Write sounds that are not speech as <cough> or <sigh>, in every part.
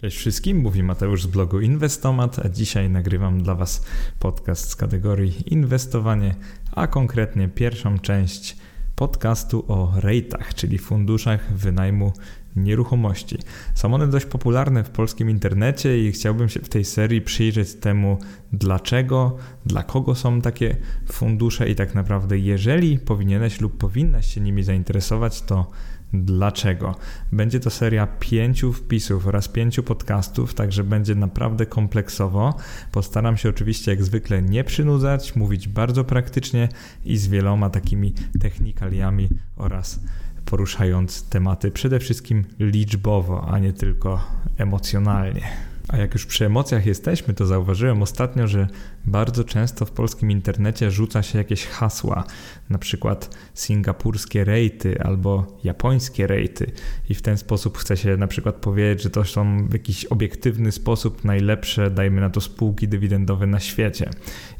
Cześć wszystkim, mówi Mateusz z blogu Inwestomat, a dzisiaj nagrywam dla Was podcast z kategorii inwestowanie, a konkretnie pierwszą część podcastu o rejtach, czyli funduszach wynajmu nieruchomości. Są one dość popularne w polskim internecie i chciałbym się w tej serii przyjrzeć temu, dlaczego, dla kogo są takie fundusze i tak naprawdę, jeżeli powinieneś lub powinnaś się nimi zainteresować, to dlaczego. Będzie to seria pięciu wpisów oraz pięciu podcastów, także będzie naprawdę kompleksowo. Postaram się oczywiście jak zwykle nie przynudzać, mówić bardzo praktycznie i z wieloma takimi technikaliami oraz poruszając tematy przede wszystkim liczbowo, a nie tylko emocjonalnie. A jak już przy emocjach jesteśmy, to zauważyłem ostatnio, że bardzo często w polskim internecie rzuca się jakieś hasła, na przykład singapurskie rejty albo japońskie rejty i w ten sposób chce się na przykład powiedzieć, że to są w jakiś obiektywny sposób najlepsze, dajmy na to spółki dywidendowe na świecie.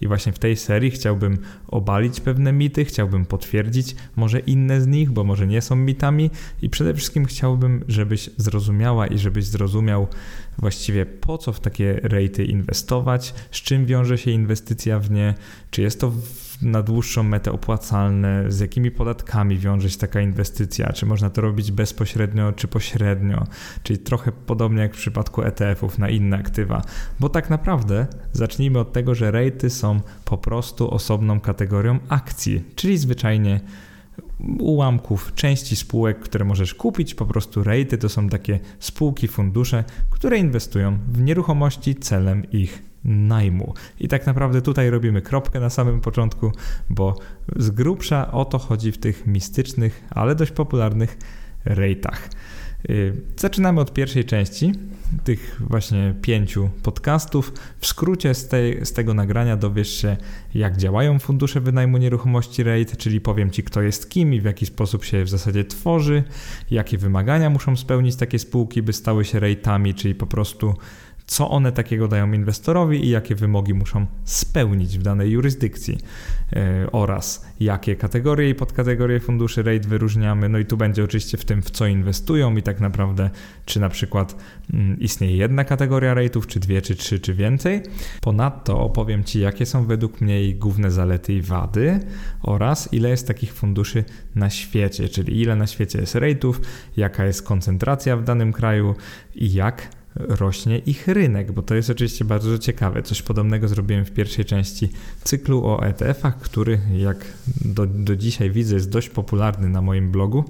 I właśnie w tej serii chciałbym obalić pewne mity, chciałbym potwierdzić może inne z nich, bo może nie są mitami i przede wszystkim chciałbym, żebyś zrozumiała i żebyś zrozumiał właściwie po co w takie rejty inwestować, z czym wiąże się inwestycja w nie, czy jest to na dłuższą metę opłacalne, z jakimi podatkami wiąże się taka inwestycja, czy można to robić bezpośrednio, czy pośrednio, czyli trochę podobnie jak w przypadku ETF-ów na inne aktywa, bo tak naprawdę zacznijmy od tego, że rejty są po prostu osobną kategorią akcji, czyli zwyczajnie ułamków części spółek, które możesz kupić. Po prostu rejty to są takie spółki, fundusze, które inwestują w nieruchomości celem ich najmu. I tak naprawdę tutaj robimy kropkę na samym początku, bo z grubsza o to chodzi w tych mistycznych, ale dość popularnych rejtach. Y, zaczynamy od pierwszej części tych właśnie pięciu podcastów. W skrócie z, z tego nagrania dowiesz się, jak działają fundusze wynajmu nieruchomości REIT, czyli powiem Ci, kto jest kim i w jaki sposób się w zasadzie tworzy, jakie wymagania muszą spełnić takie spółki, by stały się REITami, czyli po prostu co one takiego dają inwestorowi i jakie wymogi muszą spełnić w danej jurysdykcji e, oraz jakie kategorie i podkategorie funduszy REIT wyróżniamy. No i tu będzie oczywiście w tym, w co inwestują i tak naprawdę, czy na przykład mm, istnieje jedna kategoria REITów, czy dwie, czy trzy, czy więcej. Ponadto opowiem Ci, jakie są według mnie ich główne zalety i wady oraz ile jest takich funduszy na świecie, czyli ile na świecie jest REITów, jaka jest koncentracja w danym kraju i jak rośnie ich rynek, bo to jest oczywiście bardzo ciekawe. Coś podobnego zrobiłem w pierwszej części cyklu o ETF-ach, który jak do, do dzisiaj widzę jest dość popularny na moim blogu.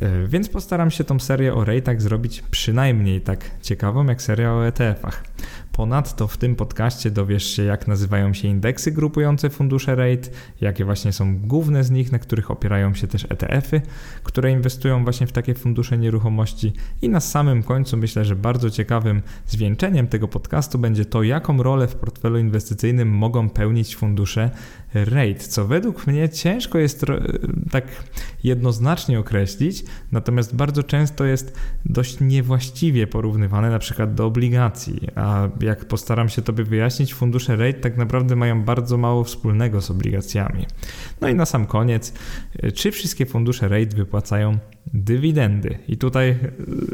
E, więc postaram się tą serię o rejtach zrobić przynajmniej tak ciekawą jak seria o ETF-ach. Ponadto w tym podcaście dowiesz się, jak nazywają się indeksy grupujące fundusze REIT, jakie właśnie są główne z nich, na których opierają się też ETF-y, które inwestują właśnie w takie fundusze nieruchomości. I na samym końcu myślę, że bardzo ciekawym zwieńczeniem tego podcastu będzie to, jaką rolę w portfelu inwestycyjnym mogą pełnić fundusze REIT, co według mnie ciężko jest tak jednoznacznie określić, natomiast bardzo często jest dość niewłaściwie porównywane na przykład do obligacji, a jak postaram się Tobie wyjaśnić, fundusze REIT tak naprawdę mają bardzo mało wspólnego z obligacjami. No i na sam koniec, czy wszystkie fundusze REIT wypłacają dywidendy? I tutaj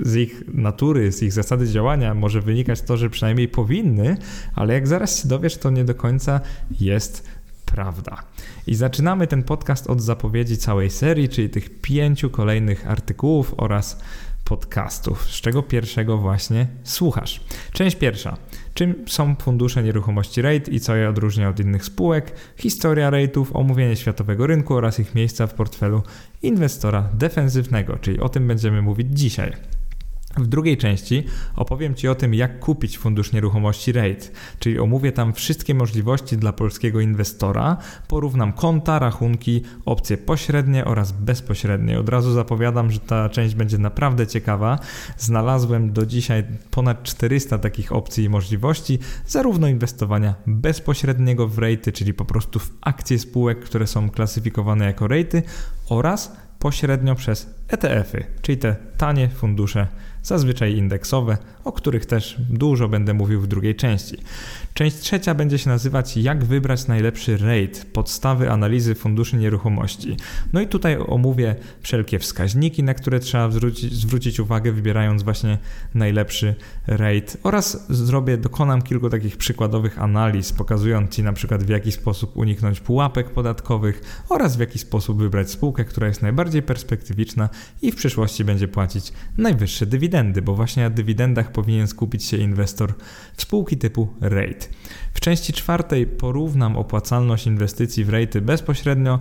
z ich natury, z ich zasady działania może wynikać to, że przynajmniej powinny, ale jak zaraz się dowiesz, to nie do końca jest prawda. I zaczynamy ten podcast od zapowiedzi całej serii, czyli tych pięciu kolejnych artykułów oraz podcastów, z czego pierwszego właśnie słuchasz. Część pierwsza. Czym są fundusze nieruchomości REIT i co je odróżnia od innych spółek? Historia REITów, omówienie światowego rynku oraz ich miejsca w portfelu inwestora defensywnego, czyli o tym będziemy mówić dzisiaj. W drugiej części opowiem Ci o tym, jak kupić fundusz nieruchomości REIT, czyli omówię tam wszystkie możliwości dla polskiego inwestora, porównam konta, rachunki, opcje pośrednie oraz bezpośrednie. Od razu zapowiadam, że ta część będzie naprawdę ciekawa. Znalazłem do dzisiaj ponad 400 takich opcji i możliwości, zarówno inwestowania bezpośredniego w REITy, czyli po prostu w akcje spółek, które są klasyfikowane jako REITy oraz pośrednio przez ETF-y, czyli te tanie fundusze, zazwyczaj indeksowe, o których też dużo będę mówił w drugiej części. Część trzecia będzie się nazywać Jak wybrać najlepszy rate, podstawy analizy funduszy nieruchomości. No i tutaj omówię wszelkie wskaźniki, na które trzeba zwrócić, zwrócić uwagę, wybierając właśnie najlepszy rate oraz zrobię, dokonam kilku takich przykładowych analiz, pokazując Ci na przykład w jaki sposób uniknąć pułapek podatkowych oraz w jaki sposób wybrać spółkę, która jest najbardziej perspektywiczna i w przyszłości będzie płacić najwyższe dywidendy, bo właśnie na dywidendach powinien skupić się inwestor w spółki typu rate. W części czwartej porównam opłacalność inwestycji w rejty bezpośrednio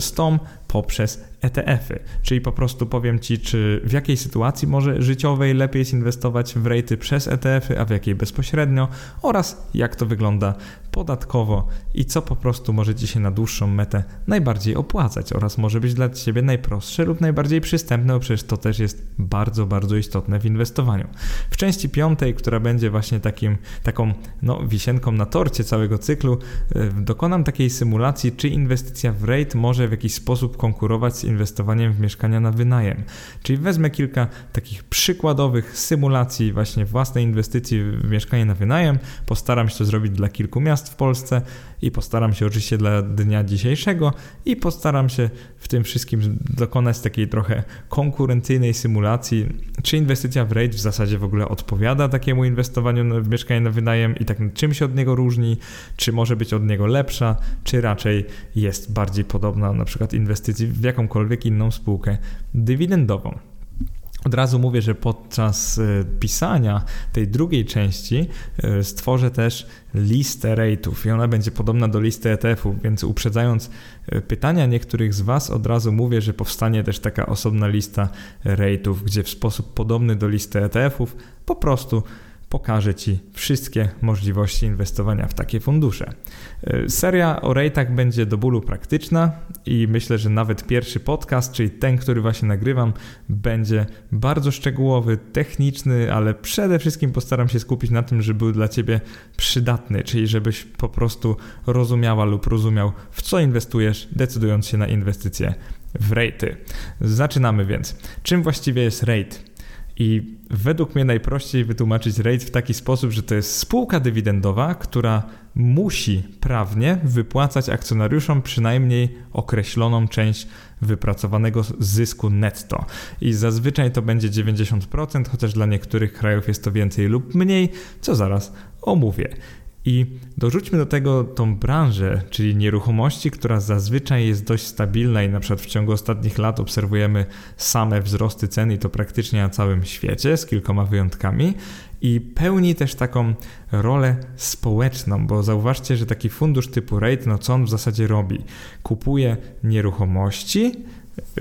z tą poprzez ETF-y. Czyli po prostu powiem Ci, czy w jakiej sytuacji może życiowej lepiej jest inwestować w rejty przez ETF-y, a w jakiej bezpośrednio oraz jak to wygląda podatkowo i co po prostu może Ci się na dłuższą metę najbardziej opłacać oraz może być dla Ciebie najprostsze lub najbardziej przystępne, bo przecież to też jest bardzo, bardzo istotne w inwestowaniu. W części piątej, która będzie właśnie takim, taką no, wisienką na torcie całego cyklu, e, dokonam takiej symulacji, czy inwestycja w rate może w jakiś sposób konkurować z inwestowaniem w mieszkania na wynajem. Czyli wezmę kilka takich przykładowych symulacji właśnie własnej inwestycji w mieszkanie na wynajem, postaram się to zrobić dla kilku miast w Polsce i postaram się oczywiście dla dnia dzisiejszego i postaram się w tym wszystkim dokonać takiej trochę konkurencyjnej symulacji, czy inwestycja w REIT w zasadzie w ogóle odpowiada takiemu inwestowaniu w mieszkanie na wynajem i tak czym się od niego różni, czy może być od niego lepsza, czy raczej jest bardziej podobna na przykład inwestycji w jakąkolwiek inną spółkę dywidendową. Od razu mówię, że podczas e, pisania tej drugiej części e, stworzę też listę rate'ów i ona będzie podobna do listy ETF-ów, więc uprzedzając e, pytania niektórych z Was, od razu mówię, że powstanie też taka osobna lista rate'ów, gdzie w sposób podobny do listy ETF-ów po prostu pokażę Ci wszystkie możliwości inwestowania w takie fundusze. E, seria o rejtach będzie do bólu praktyczna i myślę, że nawet pierwszy podcast, czyli ten, który właśnie nagrywam, będzie bardzo szczegółowy, techniczny, ale przede wszystkim postaram się skupić na tym, żeby był dla Ciebie przydatny, czyli żebyś po prostu rozumiała lub rozumiał, w co inwestujesz, decydując się na inwestycje w rejty. Zaczynamy więc. Czym właściwie jest rate? I według mnie najprościej wytłumaczyć REIT w taki sposób, że to jest spółka dywidendowa, która musi prawnie wypłacać akcjonariuszom przynajmniej określoną część wypracowanego zysku netto. I zazwyczaj to będzie 90%, chociaż dla niektórych krajów jest to więcej lub mniej, co zaraz omówię. I dorzućmy do tego tą branżę, czyli nieruchomości, która zazwyczaj jest dość stabilna i na przykład w ciągu ostatnich lat obserwujemy same wzrosty cen i to praktycznie na całym świecie, z kilkoma wyjątkami. I pełni też taką rolę społeczną, bo zauważcie, że taki fundusz typu REIT, no co on w zasadzie robi? Kupuje nieruchomości,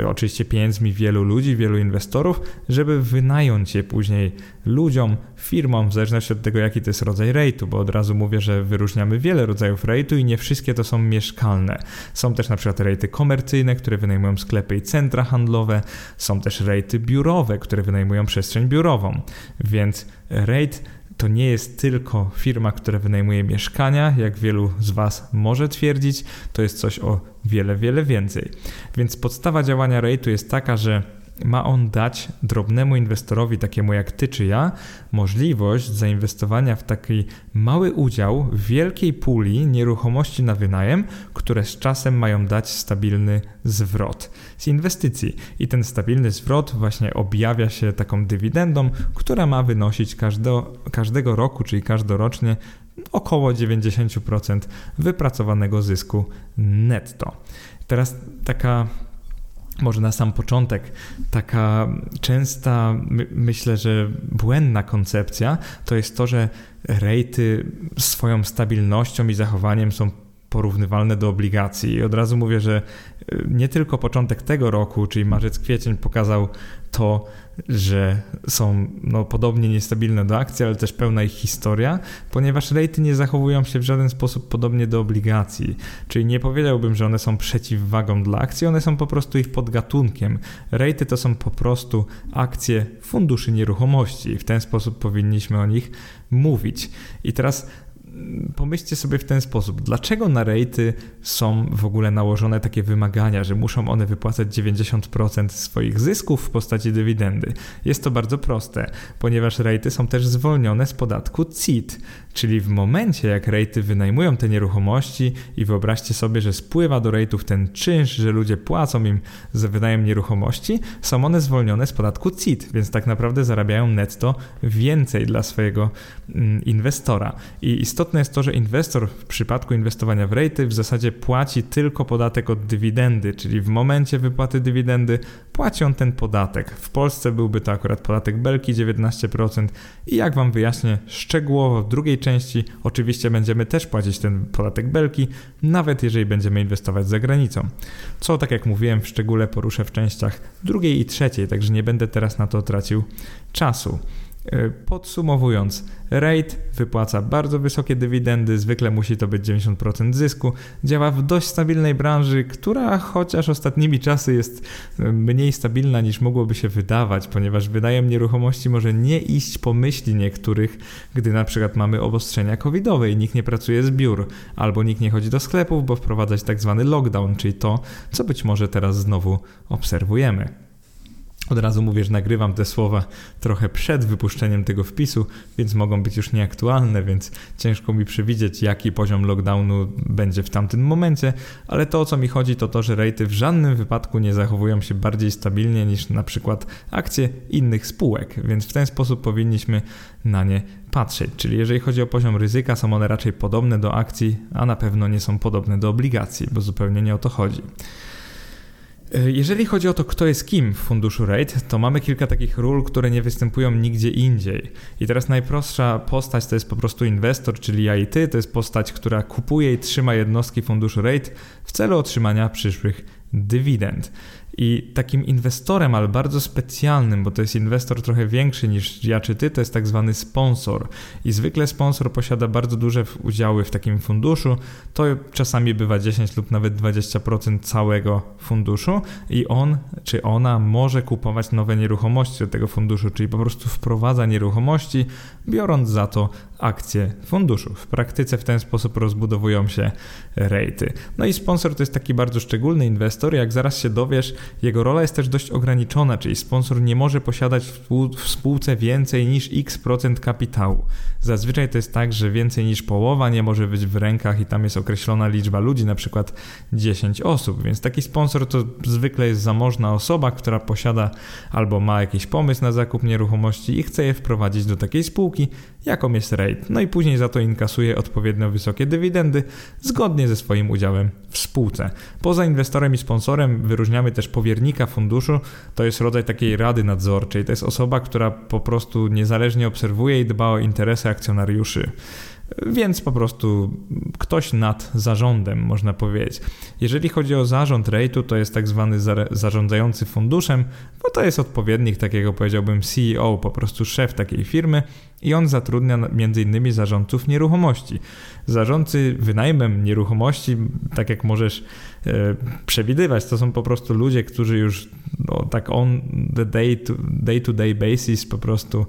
oczywiście pieniędzmi wielu ludzi, wielu inwestorów, żeby wynająć je później ludziom, firmom, w zależności od tego, jaki to jest rodzaj rejtu, bo od razu mówię, że wyróżniamy wiele rodzajów rejtu i nie wszystkie to są mieszkalne. Są też na przykład rejty komercyjne, które wynajmują sklepy i centra handlowe, są też rejty biurowe, które wynajmują przestrzeń biurową, więc rejt to nie jest tylko firma, która wynajmuje mieszkania, jak wielu z Was może twierdzić, to jest coś o wiele, wiele więcej. Więc podstawa działania REIT-u jest taka, że ma on dać drobnemu inwestorowi, takiemu jak ty czy ja, możliwość zainwestowania w taki mały udział w wielkiej puli nieruchomości na wynajem, które z czasem mają dać stabilny zwrot z inwestycji. I ten stabilny zwrot właśnie objawia się taką dywidendą, która ma wynosić każdo, każdego roku, czyli każdorocznie około 90% wypracowanego zysku netto. Teraz taka może na sam początek, taka częsta, my, myślę, że błędna koncepcja to jest to, że rejty swoją stabilnością i zachowaniem są porównywalne do obligacji. I od razu mówię, że e, nie tylko początek tego roku, czyli marzec, kwiecień pokazał to, że są no, podobnie niestabilne do akcji, ale też pełna ich historia, ponieważ rejty nie zachowują się w żaden sposób podobnie do obligacji. Czyli nie powiedziałbym, że one są przeciwwagą dla akcji, one są po prostu ich podgatunkiem. Rejty to są po prostu akcje funduszy nieruchomości i w ten sposób powinniśmy o nich mówić. I teraz pomyślcie sobie w ten sposób, dlaczego na rejty są w ogóle nałożone takie wymagania, że muszą one wypłacać 90% swoich zysków w postaci dywidendy? Jest to bardzo proste, ponieważ rejty są też zwolnione z podatku CIT, czyli w momencie jak rejty wynajmują te nieruchomości i wyobraźcie sobie, że spływa do rejtów ten czynsz, że ludzie płacą im za wynajem nieruchomości, są one zwolnione z podatku CIT, więc tak naprawdę zarabiają netto więcej dla swojego mm, inwestora. I istotne jest to, że inwestor w przypadku inwestowania w rejty w zasadzie płaci tylko podatek od dywidendy, czyli w momencie wypłaty dywidendy płaci on ten podatek. W Polsce byłby to akurat podatek Belki 19% i jak Wam wyjaśnię szczegółowo w drugiej części, oczywiście będziemy też płacić ten podatek Belki, nawet jeżeli będziemy inwestować za granicą. Co, tak jak mówiłem, w szczególe poruszę w częściach drugiej i trzeciej, także nie będę teraz na to tracił czasu. E, podsumowując, RAID wypłaca bardzo wysokie dywidendy, zwykle musi to być 90% zysku. Działa w dość stabilnej branży, która chociaż ostatnimi czasy jest e, mniej stabilna niż mogłoby się wydawać, ponieważ wydajem nieruchomości może nie iść po myśli niektórych, gdy na przykład mamy obostrzenia covidowe i nikt nie pracuje z biur, albo nikt nie chodzi do sklepów, bo wprowadzać tak zwany lockdown, czyli to, co być może teraz znowu obserwujemy. Od razu mówię, że nagrywam te słowa trochę przed wypuszczeniem tego wpisu, więc mogą być już nieaktualne, więc ciężko mi przewidzieć, jaki poziom lockdownu będzie w tamtym momencie, ale to o co mi chodzi, to to, że rejty w żadnym wypadku nie zachowują się bardziej stabilnie niż na przykład akcje innych spółek, więc w ten sposób powinniśmy na nie patrzeć. Czyli jeżeli chodzi o poziom ryzyka, są one raczej podobne do akcji, a na pewno nie są podobne do obligacji, bo zupełnie nie o to chodzi. E, jeżeli chodzi o to, kto jest kim w funduszu RAID, to mamy kilka takich ról, które nie występują nigdzie indziej. I teraz najprostsza postać to jest po prostu inwestor, czyli ja i ty. To jest postać, która kupuje i trzyma jednostki funduszu RAID w celu otrzymania przyszłych dywidend. I takim inwestorem, ale bardzo specjalnym, bo to jest inwestor trochę większy niż ja czy ty, to jest tak zwany sponsor. I zwykle sponsor posiada bardzo duże udziały w takim funduszu. To czasami bywa 10 lub nawet 20% całego funduszu i on czy ona może kupować nowe nieruchomości do tego funduszu, czyli po prostu wprowadza nieruchomości, biorąc za to akcje funduszu. W praktyce w ten sposób rozbudowują się rejty. No i sponsor to jest taki bardzo szczególny inwestor. Jak zaraz się dowiesz, jego rola jest też dość ograniczona, czyli sponsor nie może posiadać w spółce więcej niż x procent kapitału. Zazwyczaj to jest tak, że więcej niż połowa nie może być w rękach i tam jest określona liczba ludzi, na przykład 10 osób. Więc taki sponsor to zwykle jest zamożna osoba, która posiada albo ma jakiś pomysł na zakup nieruchomości i chce je wprowadzić do takiej spółki, jaką jest No i później za to inkasuje odpowiednio wysokie dywidendy zgodnie ze swoim udziałem w spółce. Poza inwestorem i sponsorem wyróżniamy też powiernika funduszu. To jest rodzaj takiej rady nadzorczej. To jest osoba, która po prostu niezależnie obserwuje i dba o interesy akcjonariuszy. Więc po prostu ktoś nad zarządem, można powiedzieć. Jeżeli chodzi o zarząd rejtu, to jest tak zwany zarządzający funduszem, bo to jest odpowiednik takiego, powiedziałbym, CEO, po prostu szef takiej firmy i on zatrudnia innymi zarządców nieruchomości. Zarządcy wynajmem nieruchomości, tak jak możesz e, przewidywać, to są po prostu ludzie, którzy już no, tak on the day to, day to day basis po prostu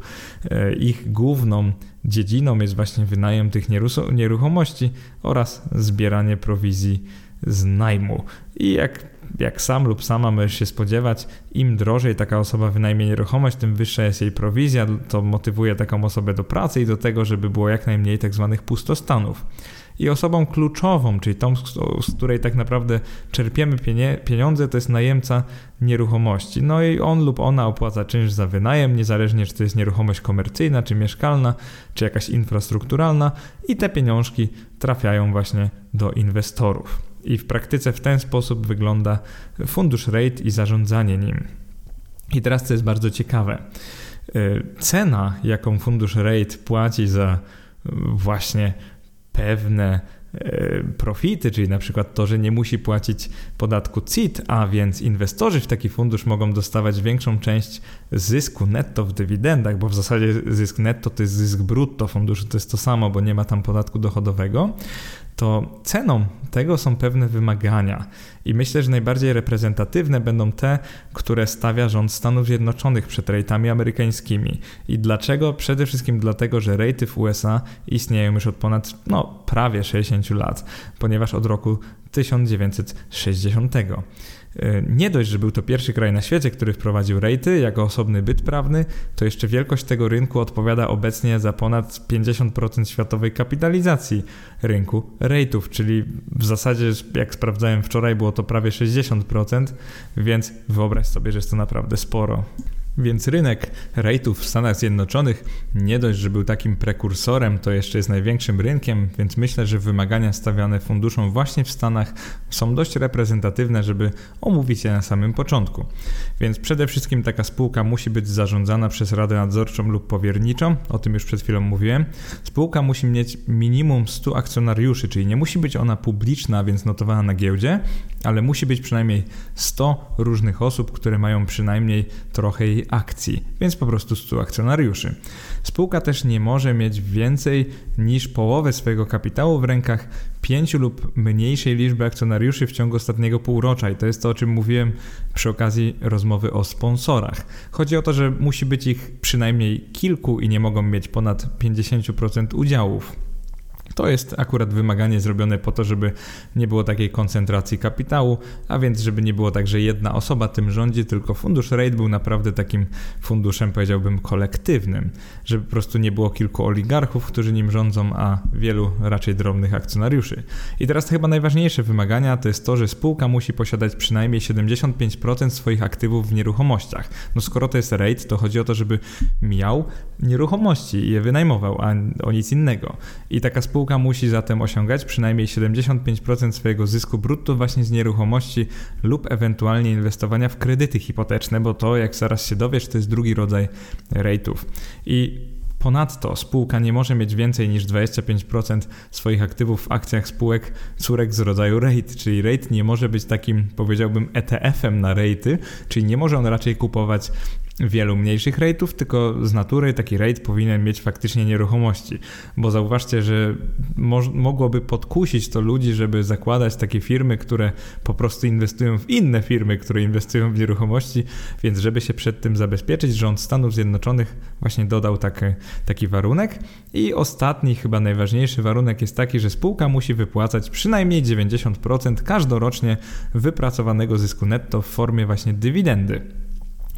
e, ich główną dziedziną jest właśnie wynajem tych nieruchomości oraz zbieranie prowizji z najmu. I jak jak sam lub sama możesz się spodziewać, im drożej taka osoba wynajmie nieruchomość, tym wyższa jest jej prowizja, to motywuje taką osobę do pracy i do tego, żeby było jak najmniej tak zwanych pustostanów. I osobą kluczową, czyli tą, z której tak naprawdę czerpiemy pieniądze, to jest najemca nieruchomości. No i on lub ona opłaca czynsz za wynajem, niezależnie czy to jest nieruchomość komercyjna, czy mieszkalna, czy jakaś infrastrukturalna, i te pieniążki trafiają właśnie do inwestorów. I w praktyce w ten sposób wygląda fundusz rate i zarządzanie nim. I teraz co jest bardzo ciekawe. Y, cena, jaką fundusz rate płaci za właśnie pewne y, profity, czyli na przykład to, że nie musi płacić podatku CIT, a więc inwestorzy w taki fundusz mogą dostawać większą część zysku netto w dywidendach, bo w zasadzie zysk netto to jest zysk brutto funduszu, to jest to samo, bo nie ma tam podatku dochodowego to ceną tego są pewne wymagania. I myślę, że najbardziej reprezentatywne będą te, które stawia rząd Stanów Zjednoczonych przed rejtami amerykańskimi. I dlaczego? Przede wszystkim dlatego, że rejty w USA istnieją już od ponad, no, prawie 60 lat, ponieważ od roku 1960. E, nie dość, że był to pierwszy kraj na świecie, który wprowadził rejty jako osobny byt prawny, to jeszcze wielkość tego rynku odpowiada obecnie za ponad 50% światowej kapitalizacji rynku rejtów, czyli w zasadzie, jak sprawdzałem wczoraj, było to prawie 60%, więc wyobraź sobie, że jest to naprawdę sporo. Więc rynek rejtów w Stanach Zjednoczonych nie dość, że był takim prekursorem, to jeszcze jest największym rynkiem, więc myślę, że wymagania stawiane funduszom właśnie w Stanach są dość reprezentatywne, żeby omówić je na samym początku. Więc przede wszystkim taka spółka musi być zarządzana przez radę nadzorczą lub powierniczą, o tym już przed chwilą mówiłem. Spółka musi mieć minimum 100 akcjonariuszy, czyli nie musi być ona publiczna, więc notowana na giełdzie, ale musi być przynajmniej 100 różnych osób, które mają przynajmniej trochę jej akcji, więc po prostu 100 akcjonariuszy. Spółka też nie może mieć więcej niż połowę swojego kapitału w rękach pięciu lub mniejszej liczby akcjonariuszy w ciągu ostatniego półrocza i to jest to, o czym mówiłem przy okazji rozmowy o sponsorach. Chodzi o to, że musi być ich przynajmniej kilku i nie mogą mieć ponad 50% udziałów. To jest akurat wymaganie zrobione po to, żeby nie było takiej koncentracji kapitału, a więc żeby nie było tak, że jedna osoba tym rządzi, tylko fundusz REIT był naprawdę takim funduszem, powiedziałbym, kolektywnym, żeby po prostu nie było kilku oligarchów, którzy nim rządzą, a wielu raczej drobnych akcjonariuszy. I teraz chyba najważniejsze wymagania to jest to, że spółka musi posiadać przynajmniej 75% swoich aktywów w nieruchomościach. No skoro to jest REIT, to chodzi o to, żeby miał nieruchomości i je wynajmował, a o nic innego. I taka spółka Spółka musi zatem osiągać przynajmniej 75% swojego zysku brutto właśnie z nieruchomości lub ewentualnie inwestowania w kredyty hipoteczne, bo to, jak zaraz się dowiesz, to jest drugi rodzaj rate'ów. I Ponadto spółka nie może mieć więcej niż 25% swoich aktywów w akcjach spółek córek z rodzaju REIT, czyli REIT nie może być takim, powiedziałbym, ETF-em na REITy, czyli nie może on raczej kupować wielu mniejszych rate'ów, tylko z natury taki rate powinien mieć faktycznie nieruchomości, bo zauważcie, że mo mogłoby podkusić to ludzi, żeby zakładać takie firmy, które po prostu inwestują w inne firmy, które inwestują w nieruchomości, więc żeby się przed tym zabezpieczyć, rząd Stanów Zjednoczonych właśnie dodał taki, taki warunek i ostatni, chyba najważniejszy warunek jest taki, że spółka musi wypłacać przynajmniej 90% każdorocznie wypracowanego zysku netto w formie właśnie dywidendy.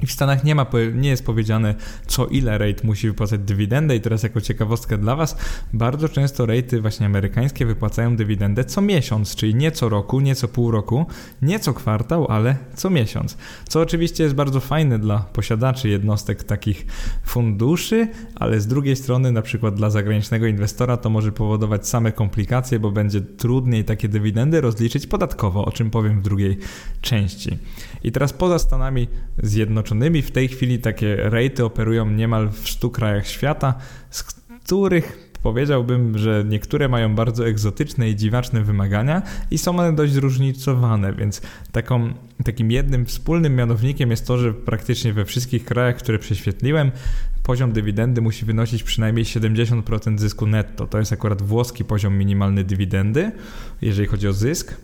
I w Stanach nie ma, nie jest powiedziane, co ile rate musi wypłacać dywidendę. I teraz jako ciekawostkę dla Was, bardzo często rejty właśnie amerykańskie wypłacają dywidendę co miesiąc, czyli nie co roku, nie co pół roku, nie co kwartał, ale co miesiąc. Co oczywiście jest bardzo fajne dla posiadaczy jednostek takich funduszy, ale z drugiej strony na przykład dla zagranicznego inwestora to może powodować same komplikacje, bo będzie trudniej takie dywidendy rozliczyć podatkowo, o czym powiem w drugiej części. I teraz poza Stanami Zjednoczonymi. W tej chwili takie rejty operują niemal w 100 krajach świata, z których powiedziałbym, że niektóre mają bardzo egzotyczne i dziwaczne wymagania i są one dość zróżnicowane, więc taką, takim jednym wspólnym mianownikiem jest to, że praktycznie we wszystkich krajach, które prześwietliłem, poziom dywidendy musi wynosić przynajmniej 70% zysku netto. To jest akurat włoski poziom minimalny dywidendy, jeżeli chodzi o zysk.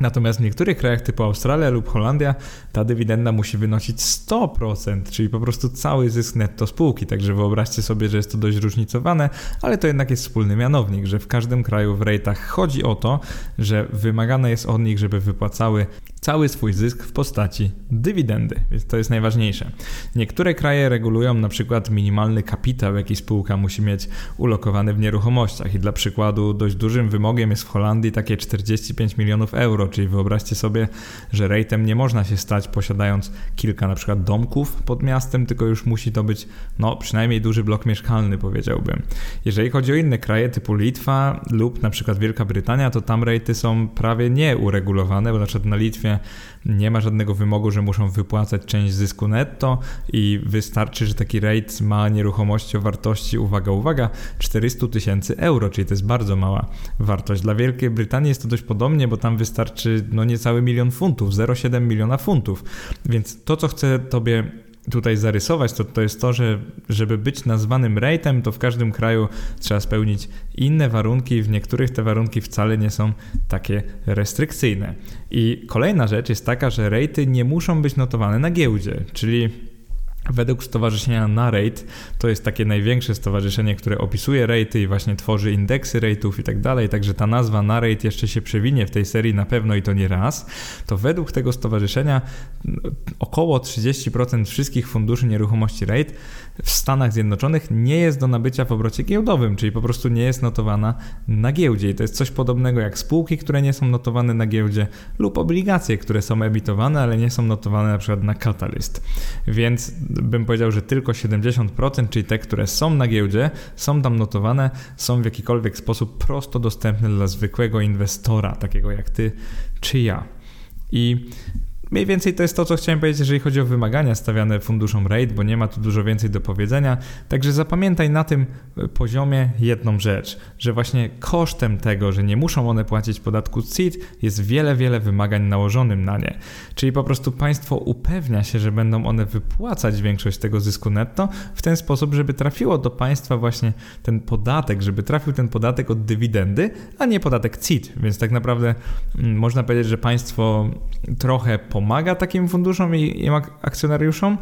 Natomiast w niektórych krajach typu Australia lub Holandia ta dywidenda musi wynosić 100%, czyli po prostu cały zysk netto spółki. Także wyobraźcie sobie, że jest to dość różnicowane, ale to jednak jest wspólny mianownik, że w każdym kraju w rejtach chodzi o to, że wymagane jest od nich, żeby wypłacały cały swój zysk w postaci dywidendy, więc to jest najważniejsze. Niektóre kraje regulują na przykład minimalny kapitał, jaki spółka musi mieć ulokowany w nieruchomościach i dla przykładu dość dużym wymogiem jest w Holandii takie 45 milionów euro, czyli wyobraźcie sobie, że rejtem nie można się stać posiadając kilka na przykład domków pod miastem, tylko już musi to być no przynajmniej duży blok mieszkalny powiedziałbym. Jeżeli chodzi o inne kraje typu Litwa lub na przykład Wielka Brytania, to tam rejty są prawie nieuregulowane, bo na przykład na Litwie nie ma żadnego wymogu, że muszą wypłacać część zysku netto i wystarczy, że taki rate ma nieruchomości o wartości, uwaga, uwaga, 400 tysięcy euro, czyli to jest bardzo mała wartość. Dla Wielkiej Brytanii jest to dość podobnie, bo tam wystarczy no niecały milion funtów, 0,7 miliona funtów. Więc to, co chcę Tobie tutaj zarysować, to, to jest to, że żeby być nazwanym rate'em, to w każdym kraju trzeba spełnić inne warunki. W niektórych te warunki wcale nie są takie restrykcyjne. I kolejna rzecz jest taka, że rate'y nie muszą być notowane na giełdzie, czyli Według stowarzyszenia Narrate, to jest takie największe stowarzyszenie, które opisuje rejty i właśnie tworzy indeksy rejtów i tak dalej, także ta nazwa Narrate jeszcze się przewinie w tej serii na pewno i to nie raz, to według tego stowarzyszenia około 30% wszystkich funduszy nieruchomości rate w Stanach Zjednoczonych nie jest do nabycia w obrocie giełdowym, czyli po prostu nie jest notowana na giełdzie. I to jest coś podobnego jak spółki, które nie są notowane na giełdzie lub obligacje, które są emitowane, ale nie są notowane na przykład na Catalyst. Więc bym powiedział, że tylko 70%, czyli te, które są na giełdzie, są tam notowane, są w jakikolwiek sposób prosto dostępne dla zwykłego inwestora, takiego jak ty czy ja. I Mniej więcej to jest to, co chciałem powiedzieć, jeżeli chodzi o wymagania stawiane funduszom RAID, bo nie ma tu dużo więcej do powiedzenia. Także zapamiętaj na tym poziomie jedną rzecz, że właśnie kosztem tego, że nie muszą one płacić podatku CIT, jest wiele, wiele wymagań nałożonym na nie. Czyli po prostu państwo upewnia się, że będą one wypłacać większość tego zysku netto w ten sposób, żeby trafiło do państwa właśnie ten podatek, żeby trafił ten podatek od dywidendy, a nie podatek CIT. Więc tak naprawdę mm, można powiedzieć, że państwo trochę po pomaga takim funduszom i, akcjonariuszom,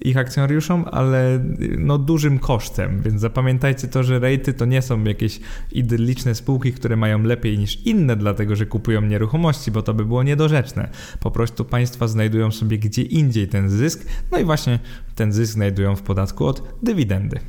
ich akcjonariuszom, ale no dużym kosztem, więc zapamiętajcie to, że rejty to nie są jakieś idylliczne spółki, które mają lepiej niż inne, dlatego że kupują nieruchomości, bo to by było niedorzeczne. Po prostu państwa znajdują sobie gdzie indziej ten zysk, no i właśnie ten zysk znajdują w podatku od dywidendy.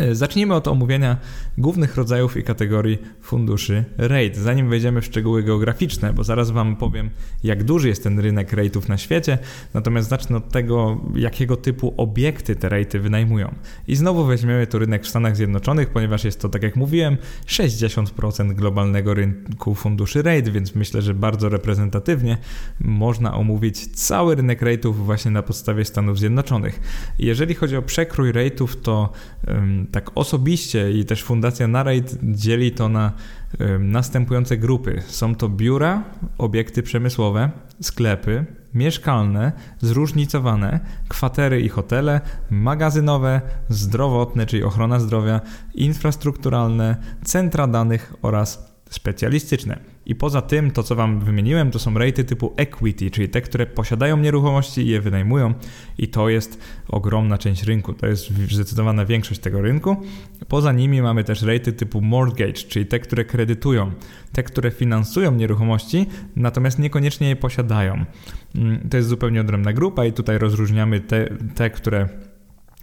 E, zacznijmy od omówienia głównych rodzajów i kategorii funduszy REIT, zanim wejdziemy w szczegóły geograficzne, bo zaraz Wam powiem, jak duży jest ten rynek REITów na świecie, natomiast zacznę od tego, jakiego typu obiekty te REITy wynajmują. I znowu weźmiemy tu rynek w Stanach Zjednoczonych, ponieważ jest to, tak jak mówiłem, 60% globalnego rynku funduszy REIT, więc myślę, że bardzo reprezentatywnie można omówić cały rynek REITów właśnie na podstawie Stanów Zjednoczonych. Jeżeli chodzi o przekrój REITów, to tak osobiście i też Fundacja Narrate dzieli to na następujące grupy. Są to biura, obiekty przemysłowe, sklepy, mieszkalne, zróżnicowane, kwatery i hotele, magazynowe, zdrowotne, czyli ochrona zdrowia, infrastrukturalne, centra danych oraz specjalistyczne. I poza tym, to co Wam wymieniłem, to są rejty typu equity, czyli te, które posiadają nieruchomości i je wynajmują, i to jest ogromna część rynku. To jest zdecydowana większość tego rynku. Poza nimi mamy też rejty typu mortgage, czyli te, które kredytują, te, które finansują nieruchomości, natomiast niekoniecznie je posiadają. Mm, to jest zupełnie odrębna grupa, i tutaj rozróżniamy te, te które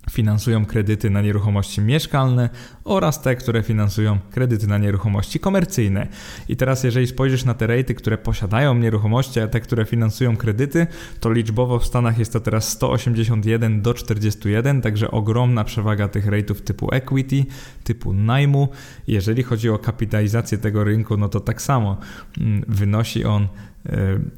finansują kredyty na nieruchomości mieszkalne oraz te, które finansują kredyty na nieruchomości komercyjne. I teraz jeżeli spojrzysz na te rejty, które posiadają nieruchomości, a te, które finansują kredyty, to liczbowo w Stanach jest to teraz 181 do 41, także ogromna przewaga tych rejtów typu equity, typu najmu. Jeżeli chodzi o kapitalizację tego rynku, no to tak samo mm, wynosi on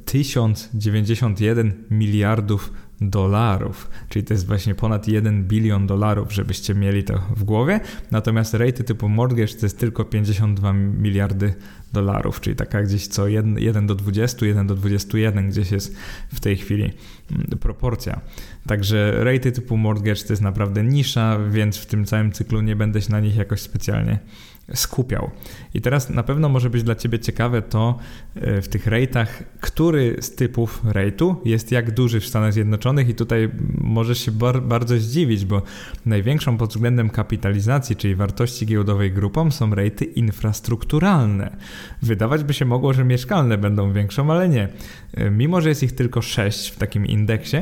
1091 e, miliardów dolarów, czyli to jest właśnie ponad 1 bilion dolarów, żebyście mieli to w głowie. Natomiast rejty typu mortgage to jest tylko 52 miliardy dolarów, czyli taka gdzieś co 1, 1 do 20, 1 do 21 gdzieś jest w tej chwili mm, proporcja. Także rejty typu mortgage to jest naprawdę nisza, więc w tym całym cyklu nie będę się na nich jakoś specjalnie skupiał. I teraz na pewno może być dla Ciebie ciekawe to e, w tych rejtach, który z typów rejtu jest jak duży w Stanach Zjednoczonych i tutaj możesz się bar bardzo zdziwić, bo największą pod względem kapitalizacji, czyli wartości giełdowej grupą są rejty infrastrukturalne. Wydawać by się mogło, że mieszkalne będą większą, ale nie. E, mimo, że jest ich tylko 6 w takim indeksie,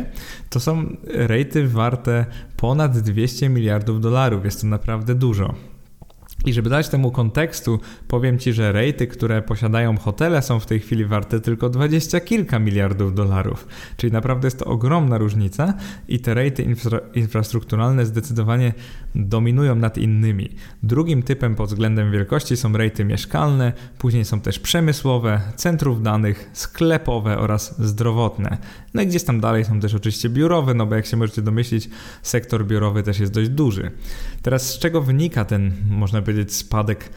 to są rejty warte ponad 200 miliardów dolarów. Jest to naprawdę dużo. I żeby dać temu kontekstu, powiem Ci, że rejty, które posiadają hotele, są w tej chwili warte tylko dwadzieścia kilka miliardów dolarów. Czyli naprawdę jest to ogromna różnica i te rejty infra infrastrukturalne zdecydowanie dominują nad innymi. Drugim typem pod względem wielkości są rejty mieszkalne, później są też przemysłowe, centrów danych, sklepowe oraz zdrowotne. No i gdzieś tam dalej są też oczywiście biurowe, no bo jak się możecie domyślić, sektor biurowy też jest dość duży. Teraz z czego wynika ten, można by spadek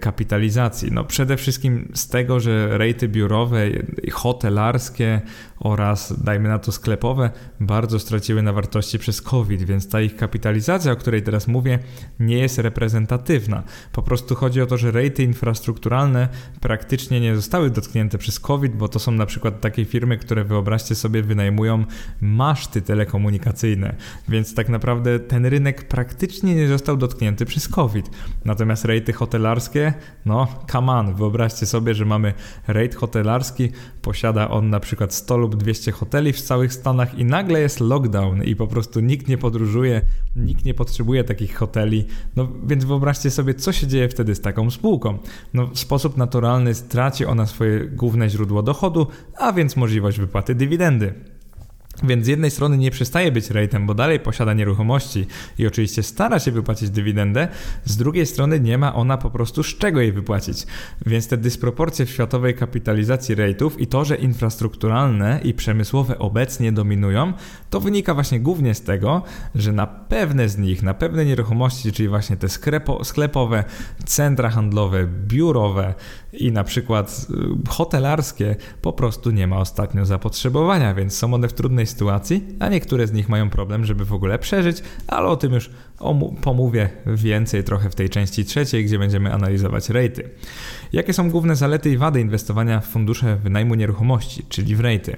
kapitalizacji? No przede wszystkim z tego, że rejty biurowe, hotelarskie oraz dajmy na to sklepowe bardzo straciły na wartości przez COVID, więc ta ich kapitalizacja, o której teraz mówię, nie jest reprezentatywna. Po prostu chodzi o to, że rejty infrastrukturalne praktycznie nie zostały dotknięte przez COVID, bo to są na przykład takie firmy, które wyobraźcie sobie wynajmują maszty telekomunikacyjne, więc tak naprawdę ten rynek praktycznie nie został dotknięty przez COVID. Natomiast rejty hotelarskie, no come on, wyobraźcie sobie, że mamy rejt hotelarski, posiada on na przykład 100 lub 200 hoteli w całych Stanach i nagle jest lockdown i po prostu nikt nie podróżuje, nikt nie potrzebuje takich hoteli, no więc wyobraźcie sobie, co się dzieje wtedy z taką spółką. No w sposób naturalny straci ona swoje główne źródło dochodu, a więc możliwość wypłaty dywidendy. Więc z jednej strony nie przestaje być ratem, bo dalej posiada nieruchomości i oczywiście stara się wypłacić dywidendę, z drugiej strony nie ma ona po prostu z czego jej wypłacić. Więc te dysproporcje w światowej kapitalizacji rate'ów i to, że infrastrukturalne i przemysłowe obecnie dominują, to wynika właśnie głównie z tego, że na pewne z nich, na pewne nieruchomości, czyli właśnie te sklepo, sklepowe, centra handlowe, biurowe i na przykład y, hotelarskie, po prostu nie ma ostatnio zapotrzebowania, więc są one w trudnej sytuacji, a niektóre z nich mają problem, żeby w ogóle przeżyć, ale o tym już pomówię więcej trochę w tej części trzeciej, gdzie będziemy analizować rejty. Jakie są główne zalety i wady inwestowania w fundusze wynajmu nieruchomości, czyli w rejty?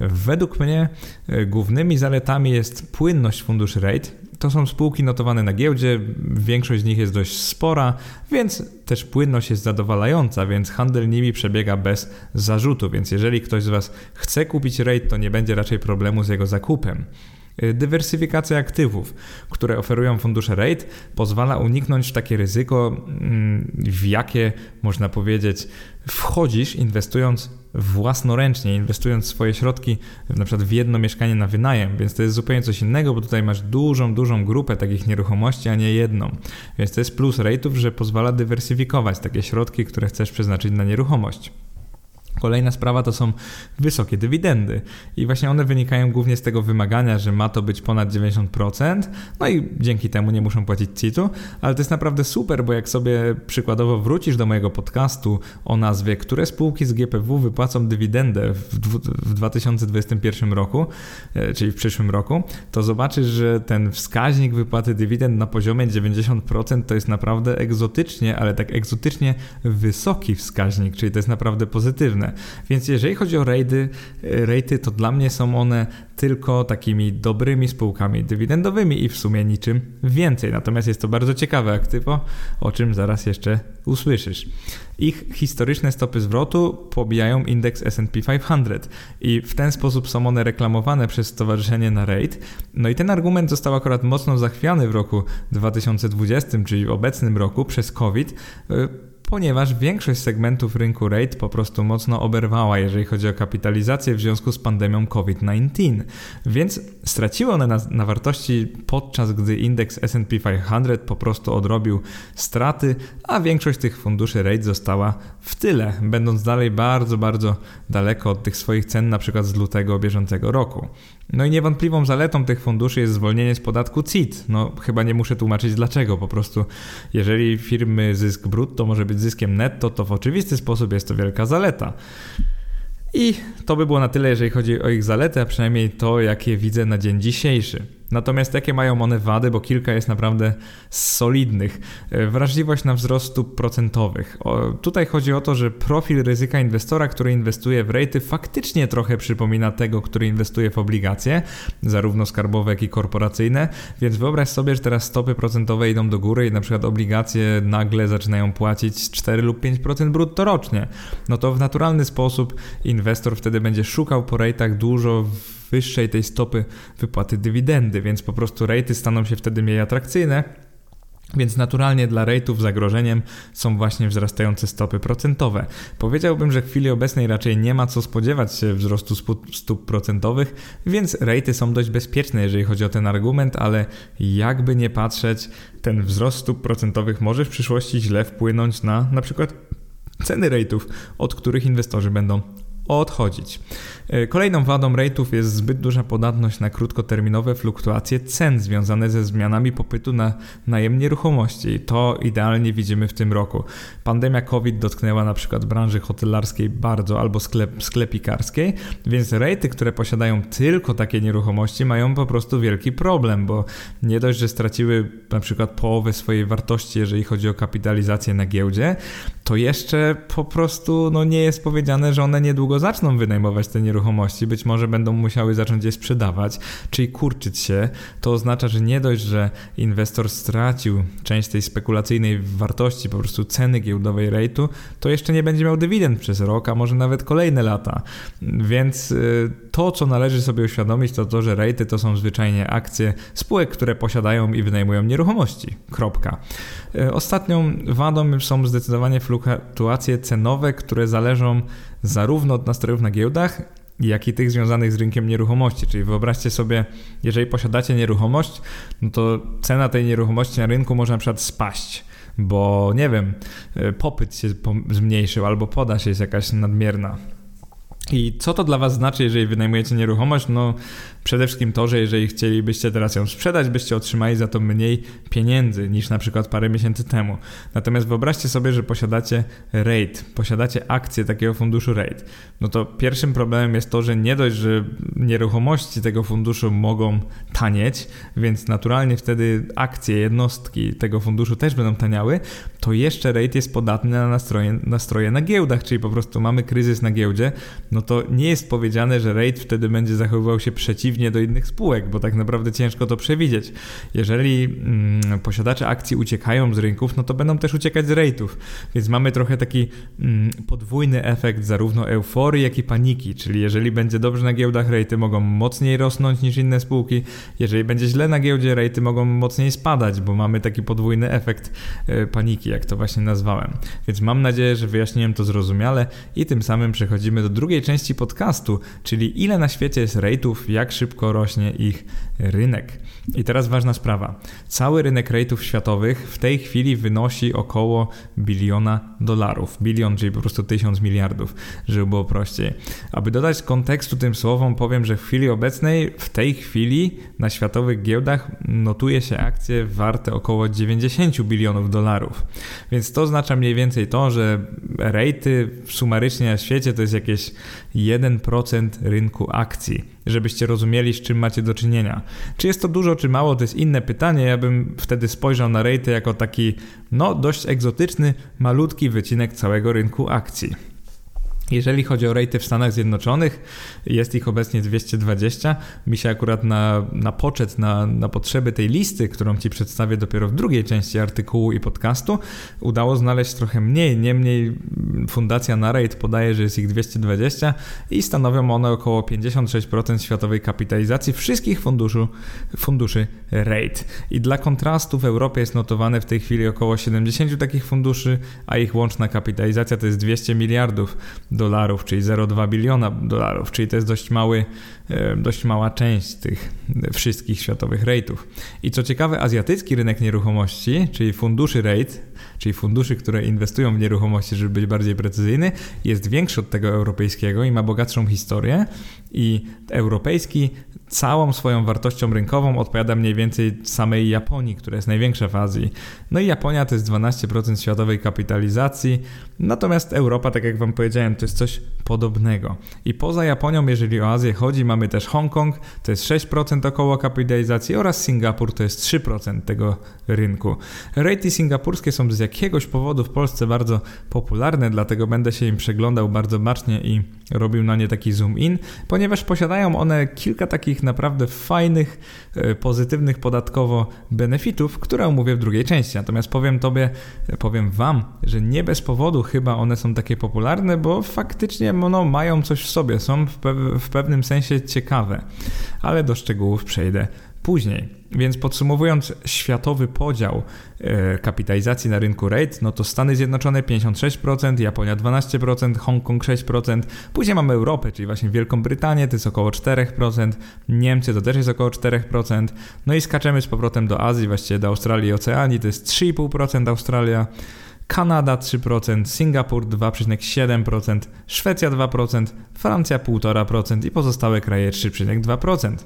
Według mnie e, głównymi zaletami jest płynność funduszy rate. To są spółki notowane na giełdzie, większość z nich jest dość spora, więc też płynność jest zadowalająca, więc handel nimi przebiega bez zarzutu. Więc jeżeli ktoś z Was chce kupić rate, to nie będzie raczej problemu z jego zakupem. Y, dywersyfikacja aktywów, które oferują fundusze REIT, pozwala uniknąć takie ryzyko, mm, w jakie można powiedzieć wchodzisz inwestując własnoręcznie, inwestując swoje środki na przykład w jedno mieszkanie na wynajem, więc to jest zupełnie coś innego, bo tutaj masz dużą, dużą grupę takich nieruchomości, a nie jedną. Więc to jest plus rate'ów, że pozwala dywersyfikować takie środki, które chcesz przeznaczyć na nieruchomość. Kolejna sprawa to są wysokie dywidendy. I właśnie one wynikają głównie z tego wymagania, że ma to być ponad 90%, no i dzięki temu nie muszą płacić CIT-u, ale to jest naprawdę super, bo jak sobie przykładowo wrócisz do mojego podcastu o nazwie Które spółki z GPW wypłacą dywidendę w, w 2021 roku, e, czyli w przyszłym roku, to zobaczysz, że ten wskaźnik wypłaty dywidend na poziomie 90% to jest naprawdę egzotycznie, ale tak egzotycznie wysoki wskaźnik, czyli to jest naprawdę pozytywne. Więc jeżeli chodzi o rejdy, rejty, to dla mnie są one tylko takimi dobrymi spółkami dywidendowymi i w sumie niczym więcej. Natomiast jest to bardzo ciekawe aktywo, o czym zaraz jeszcze usłyszysz. Ich historyczne stopy zwrotu pobijają indeks S&P 500 i w ten sposób są one reklamowane przez stowarzyszenie na rate. No i ten argument został akurat mocno zachwiany w roku 2020, czyli w obecnym roku przez COVID ponieważ większość segmentów rynku rate po prostu mocno oberwała, jeżeli chodzi o kapitalizację w związku z pandemią COVID-19. Więc straciły one na, na wartości podczas gdy indeks S&P 500 po prostu odrobił straty, a większość tych funduszy rate została w tyle, będąc dalej bardzo, bardzo daleko od tych swoich cen, na przykład z lutego bieżącego roku. No i niewątpliwą zaletą tych funduszy jest zwolnienie z podatku CIT. No chyba nie muszę tłumaczyć dlaczego, po prostu jeżeli firmy zysk brutto może być zyskiem netto, to w oczywisty sposób jest to wielka zaleta. I to by było na tyle, jeżeli chodzi o ich zalety, a przynajmniej to, jakie widzę na dzień dzisiejszy. Natomiast jakie mają one wady, bo kilka jest naprawdę solidnych. E, wrażliwość na wzrost stóp procentowych. O, tutaj chodzi o to, że profil ryzyka inwestora, który inwestuje w rejty, faktycznie trochę przypomina tego, który inwestuje w obligacje, zarówno skarbowe, jak i korporacyjne. Więc wyobraź sobie, że teraz stopy procentowe idą do góry i na przykład obligacje nagle zaczynają płacić 4 lub 5% brutto rocznie. No to w naturalny sposób inwestor wtedy będzie szukał po rejtach dużo wyższej tej stopy wypłaty dywidendy, więc po prostu rejty staną się wtedy mniej atrakcyjne. Więc naturalnie dla rejtów zagrożeniem są właśnie wzrastające stopy procentowe. Powiedziałbym, że w chwili obecnej raczej nie ma co spodziewać się wzrostu stóp procentowych, więc rejty są dość bezpieczne, jeżeli chodzi o ten argument, ale jakby nie patrzeć, ten wzrost stóp procentowych może w przyszłości źle wpłynąć na na przykład ceny rejtów, od których inwestorzy będą odchodzić. E, kolejną wadą rate'ów jest zbyt duża podatność na krótkoterminowe fluktuacje cen związane ze zmianami popytu na najem nieruchomości. To idealnie widzimy w tym roku. Pandemia COVID dotknęła na przykład branży hotelarskiej bardzo albo sklep, sklepikarskiej, więc rate'y, które posiadają tylko takie nieruchomości mają po prostu wielki problem, bo nie dość, że straciły na przykład połowę swojej wartości, jeżeli chodzi o kapitalizację na giełdzie, to jeszcze po prostu no, nie jest powiedziane, że one niedługo zaczną wynajmować te nieruchomości. Być może będą musiały zacząć je sprzedawać, czyli kurczyć się. To oznacza, że nie dość, że inwestor stracił część tej spekulacyjnej wartości, po prostu ceny giełdowej rejtu, to jeszcze nie będzie miał dywidend przez rok, a może nawet kolejne lata. Więc y, to, co należy sobie uświadomić, to to, że rejty to są zwyczajnie akcje spółek, które posiadają i wynajmują nieruchomości. Kropka. Y, ostatnią wadą są zdecydowanie fluktuacje cenowe, które zależą zarówno od nastrojów na giełdach, jak i tych związanych z rynkiem nieruchomości. Czyli wyobraźcie sobie, jeżeli posiadacie nieruchomość, no to cena tej nieruchomości na rynku może na przykład spaść, bo nie wiem, y, popyt się zmniejszył albo podaż jest jakaś nadmierna. I co to dla Was znaczy, jeżeli wynajmujecie nieruchomość? No, Przede wszystkim to, że jeżeli chcielibyście teraz ją sprzedać, byście otrzymali za to mniej pieniędzy niż na przykład parę miesięcy temu. Natomiast wyobraźcie sobie, że posiadacie RAID, posiadacie akcje takiego funduszu RAID. No to pierwszym problemem jest to, że nie dość, że nieruchomości tego funduszu mogą tanieć, więc naturalnie wtedy akcje, jednostki tego funduszu też będą taniały, to jeszcze RAID jest podatny na nastroje, nastroje na giełdach, czyli po prostu mamy kryzys na giełdzie, no to nie jest powiedziane, że RAID wtedy będzie zachowywał się przeciwnie do innych spółek, bo tak naprawdę ciężko to przewidzieć. Jeżeli mm, posiadacze akcji uciekają z rynków, no to będą też uciekać z rejtów, więc mamy trochę taki mm, podwójny efekt zarówno euforii, jak i paniki, czyli jeżeli będzie dobrze na giełdach, rejty mogą mocniej rosnąć niż inne spółki, jeżeli będzie źle na giełdzie, rejty mogą mocniej spadać, bo mamy taki podwójny efekt y, paniki, jak to właśnie nazwałem. Więc mam nadzieję, że wyjaśniłem to zrozumiale i tym samym przechodzimy do drugiej części podcastu, czyli ile na świecie jest rejtów, jak szybko rośnie ich rynek. I teraz ważna sprawa. Cały rynek rate'ów światowych w tej chwili wynosi około biliona dolarów. Bilion, czyli po prostu tysiąc miliardów, żeby było prościej. Aby dodać kontekstu tym słowom, powiem, że w chwili obecnej, w tej chwili na światowych giełdach notuje się akcje warte około 90 bilionów dolarów. Więc to oznacza mniej więcej to, że rejty sumarycznie na świecie to jest jakieś 1% rynku akcji żebyście rozumieli, z czym macie do czynienia. Czy jest to dużo, czy mało, to jest inne pytanie. Ja bym wtedy spojrzał na rejty jako taki, no, dość egzotyczny, malutki wycinek całego rynku akcji. Jeżeli chodzi o rejty w Stanach Zjednoczonych, jest ich obecnie 220. Mi się akurat na, na poczet, na, na potrzeby tej listy, którą Ci przedstawię dopiero w drugiej części artykułu i podcastu, udało znaleźć trochę mniej. Niemniej fundacja Narate podaje, że jest ich 220 i stanowią one około 56% światowej kapitalizacji wszystkich funduszu, funduszy REIT. I dla kontrastu w Europie jest notowane w tej chwili około 70 takich funduszy, a ich łączna kapitalizacja to jest 200 miliardów dolarów, czyli 0,2 biliona dolarów, czyli to jest dość mały, e, dość mała część tych wszystkich światowych rate'ów. I co ciekawe, azjatycki rynek nieruchomości, czyli funduszy rate, czyli funduszy, które inwestują w nieruchomości, żeby być bardziej precyzyjny, jest większy od tego europejskiego i ma bogatszą historię. I europejski całą swoją wartością rynkową odpowiada mniej więcej samej Japonii, która jest największa w Azji. No i Japonia to jest 12% światowej kapitalizacji, natomiast Europa, tak jak Wam powiedziałem, to jest coś podobnego. I poza Japonią, jeżeli o Azję chodzi, mamy też Hongkong, to jest 6% około kapitalizacji oraz Singapur to jest 3% tego rynku. Rejty singapurskie są z jakiegoś powodu w Polsce bardzo popularne, dlatego będę się im przeglądał bardzo bacznie i robił na nie taki zoom in, ponieważ posiadają one kilka takich naprawdę fajnych, e, pozytywnych podatkowo benefitów, które omówię w drugiej części. Natomiast powiem Tobie, powiem Wam, że nie bez powodu chyba one są takie popularne, bo faktycznie no, mają coś w sobie, są w, pe w pewnym sensie ciekawe, ale do szczegółów przejdę później. Więc podsumowując światowy podział e, kapitalizacji na rynku rate, no to Stany Zjednoczone 56%, Japonia 12%, Hongkong 6%, później mamy Europę, czyli właśnie Wielką Brytanię, to jest około 4%, Niemcy to też jest około 4%, no i skaczemy z powrotem do Azji, właściwie do Australii i Oceanii, to jest 3,5% Australia, Kanada 3%, Singapur 2,7%, Szwecja 2%, Francja 1,5% i pozostałe kraje 3,2%.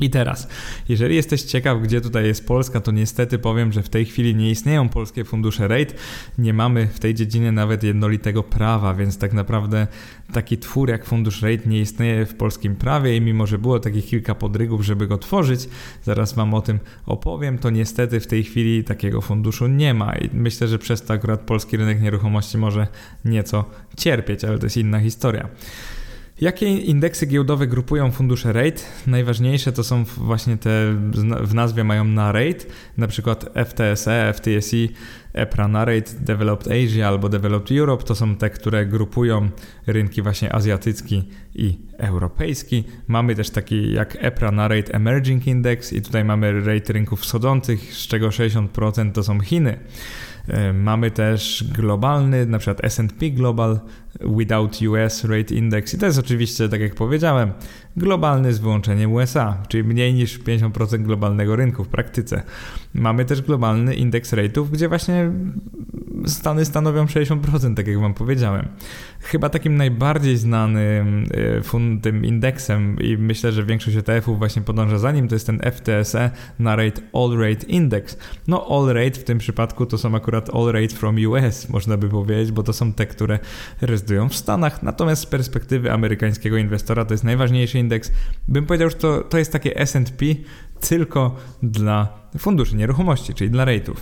I teraz, jeżeli jesteś ciekaw, gdzie tutaj jest Polska, to niestety powiem, że w tej chwili nie istnieją polskie fundusze rate. Nie mamy w tej dziedzinie nawet jednolitego prawa, więc tak naprawdę taki twór jak fundusz rate nie istnieje w polskim prawie i mimo, że było takich kilka podrygów, żeby go tworzyć, zaraz Wam o tym opowiem, to niestety w tej chwili takiego funduszu nie ma i myślę, że przez to akurat polski rynek nieruchomości może nieco cierpieć, ale to jest inna historia. Jakie indeksy giełdowe grupują fundusze rate? Najważniejsze to są właśnie te w nazwie mają na rate, na przykład FTSE, FTSE, EPRA na rate, Developed Asia albo Developed Europe to są te, które grupują rynki właśnie azjatycki i europejski. Mamy też taki jak EPRA na rate Emerging Index i tutaj mamy rate rynków wschodzących, z czego 60% to są Chiny. E, mamy też globalny, na przykład S&P Global Without US Rate Index i to jest oczywiście, tak jak powiedziałem, globalny z wyłączeniem USA, czyli mniej niż 50% globalnego rynku w praktyce. Mamy też globalny indeks rate'ów, gdzie właśnie Stany stanowią 60%, tak jak Wam powiedziałem. Chyba takim najbardziej znanym e, tym indeksem i myślę, że większość ETF-ów właśnie podąża za nim, to jest ten FTSE na rate All Rate Index. No All Rate w tym przypadku to są akurat All Rate from US, można by powiedzieć, bo to są te, które rezydują w Stanach, natomiast z perspektywy amerykańskiego inwestora to jest najważniejszy indeks. Bym powiedział, że to, to jest takie S&P tylko dla funduszy nieruchomości, czyli dla rate'ów.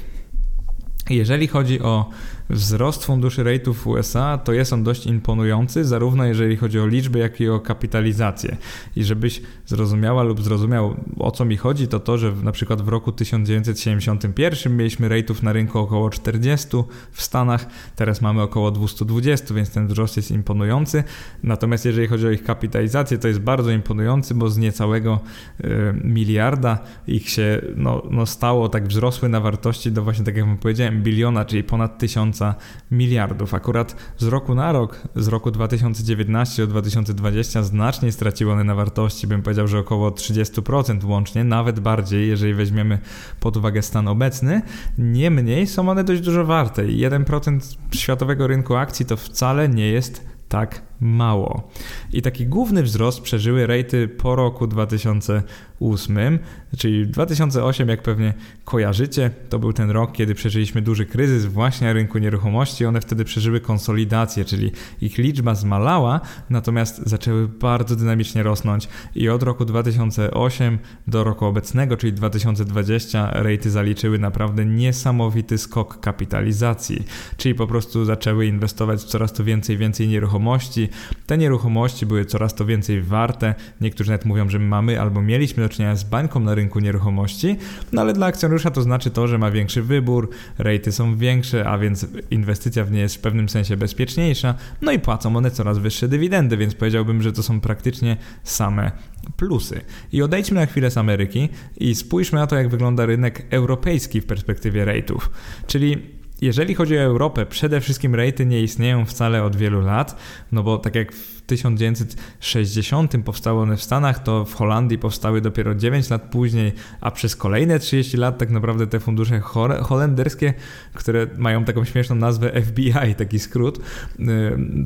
Jeżeli chodzi o wzrost funduszy rate'ów w USA, to jest on dość imponujący, zarówno jeżeli chodzi o liczby, jak i o kapitalizację. I żebyś zrozumiała lub zrozumiał o co mi chodzi, to to, że na przykład w roku 1971 mieliśmy rate'ów na rynku około 40 w Stanach, teraz mamy około 220, więc ten wzrost jest imponujący. Natomiast jeżeli chodzi o ich kapitalizację, to jest bardzo imponujący, bo z niecałego y, miliarda ich się no, no stało, tak wzrosły na wartości do właśnie, tak jak powiedziałem, biliona, czyli ponad tysiąca miliardów. Akurat z roku na rok, z roku 2019 do 2020 znacznie straciły one na wartości, bym powiedział, że około 30% łącznie, nawet bardziej, jeżeli weźmiemy pod uwagę stan obecny. Niemniej są one dość dużo warte i 1% światowego rynku akcji to wcale nie jest tak mało. I taki główny wzrost przeżyły rejty po roku 2008, czyli 2008, jak pewnie kojarzycie, to był ten rok, kiedy przeżyliśmy duży kryzys właśnie na rynku nieruchomości. One wtedy przeżyły konsolidację, czyli ich liczba zmalała, natomiast zaczęły bardzo dynamicznie rosnąć i od roku 2008 do roku obecnego, czyli 2020, rejty zaliczyły naprawdę niesamowity skok kapitalizacji, czyli po prostu zaczęły inwestować w coraz to więcej więcej nieruchomości, te nieruchomości były coraz to więcej warte. Niektórzy nawet mówią, że mamy albo mieliśmy do czynienia z bańką na rynku nieruchomości, no ale dla akcjonariusza to znaczy to, że ma większy wybór, rejty są większe, a więc inwestycja w nie jest w pewnym sensie bezpieczniejsza, no i płacą one coraz wyższe dywidendy, więc powiedziałbym, że to są praktycznie same plusy. I odejdźmy na chwilę z Ameryki i spójrzmy na to, jak wygląda rynek europejski w perspektywie rejtów. Czyli jeżeli chodzi o Europę, przede wszystkim rejty nie istnieją wcale od wielu lat, no bo tak jak 1960 powstały one w Stanach, to w Holandii powstały dopiero 9 lat później, a przez kolejne 30 lat tak naprawdę te fundusze holenderskie, które mają taką śmieszną nazwę FBI, taki skrót, y,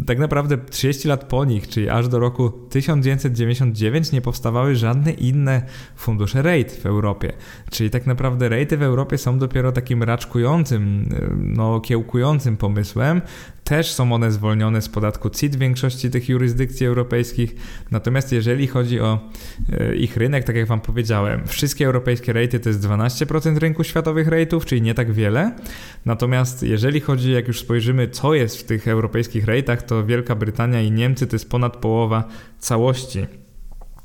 tak naprawdę 30 lat po nich, czyli aż do roku 1999 nie powstawały żadne inne fundusze rate w Europie. Czyli tak naprawdę rejty w Europie są dopiero takim raczkującym, y, no kiełkującym pomysłem, też są one zwolnione z podatku CIT w większości tych jurysdykcji europejskich. Natomiast jeżeli chodzi o e, ich rynek, tak jak Wam powiedziałem, wszystkie europejskie rejty to jest 12% rynku światowych rejtów, czyli nie tak wiele. Natomiast jeżeli chodzi, jak już spojrzymy, co jest w tych europejskich rejtach, to Wielka Brytania i Niemcy to jest ponad połowa całości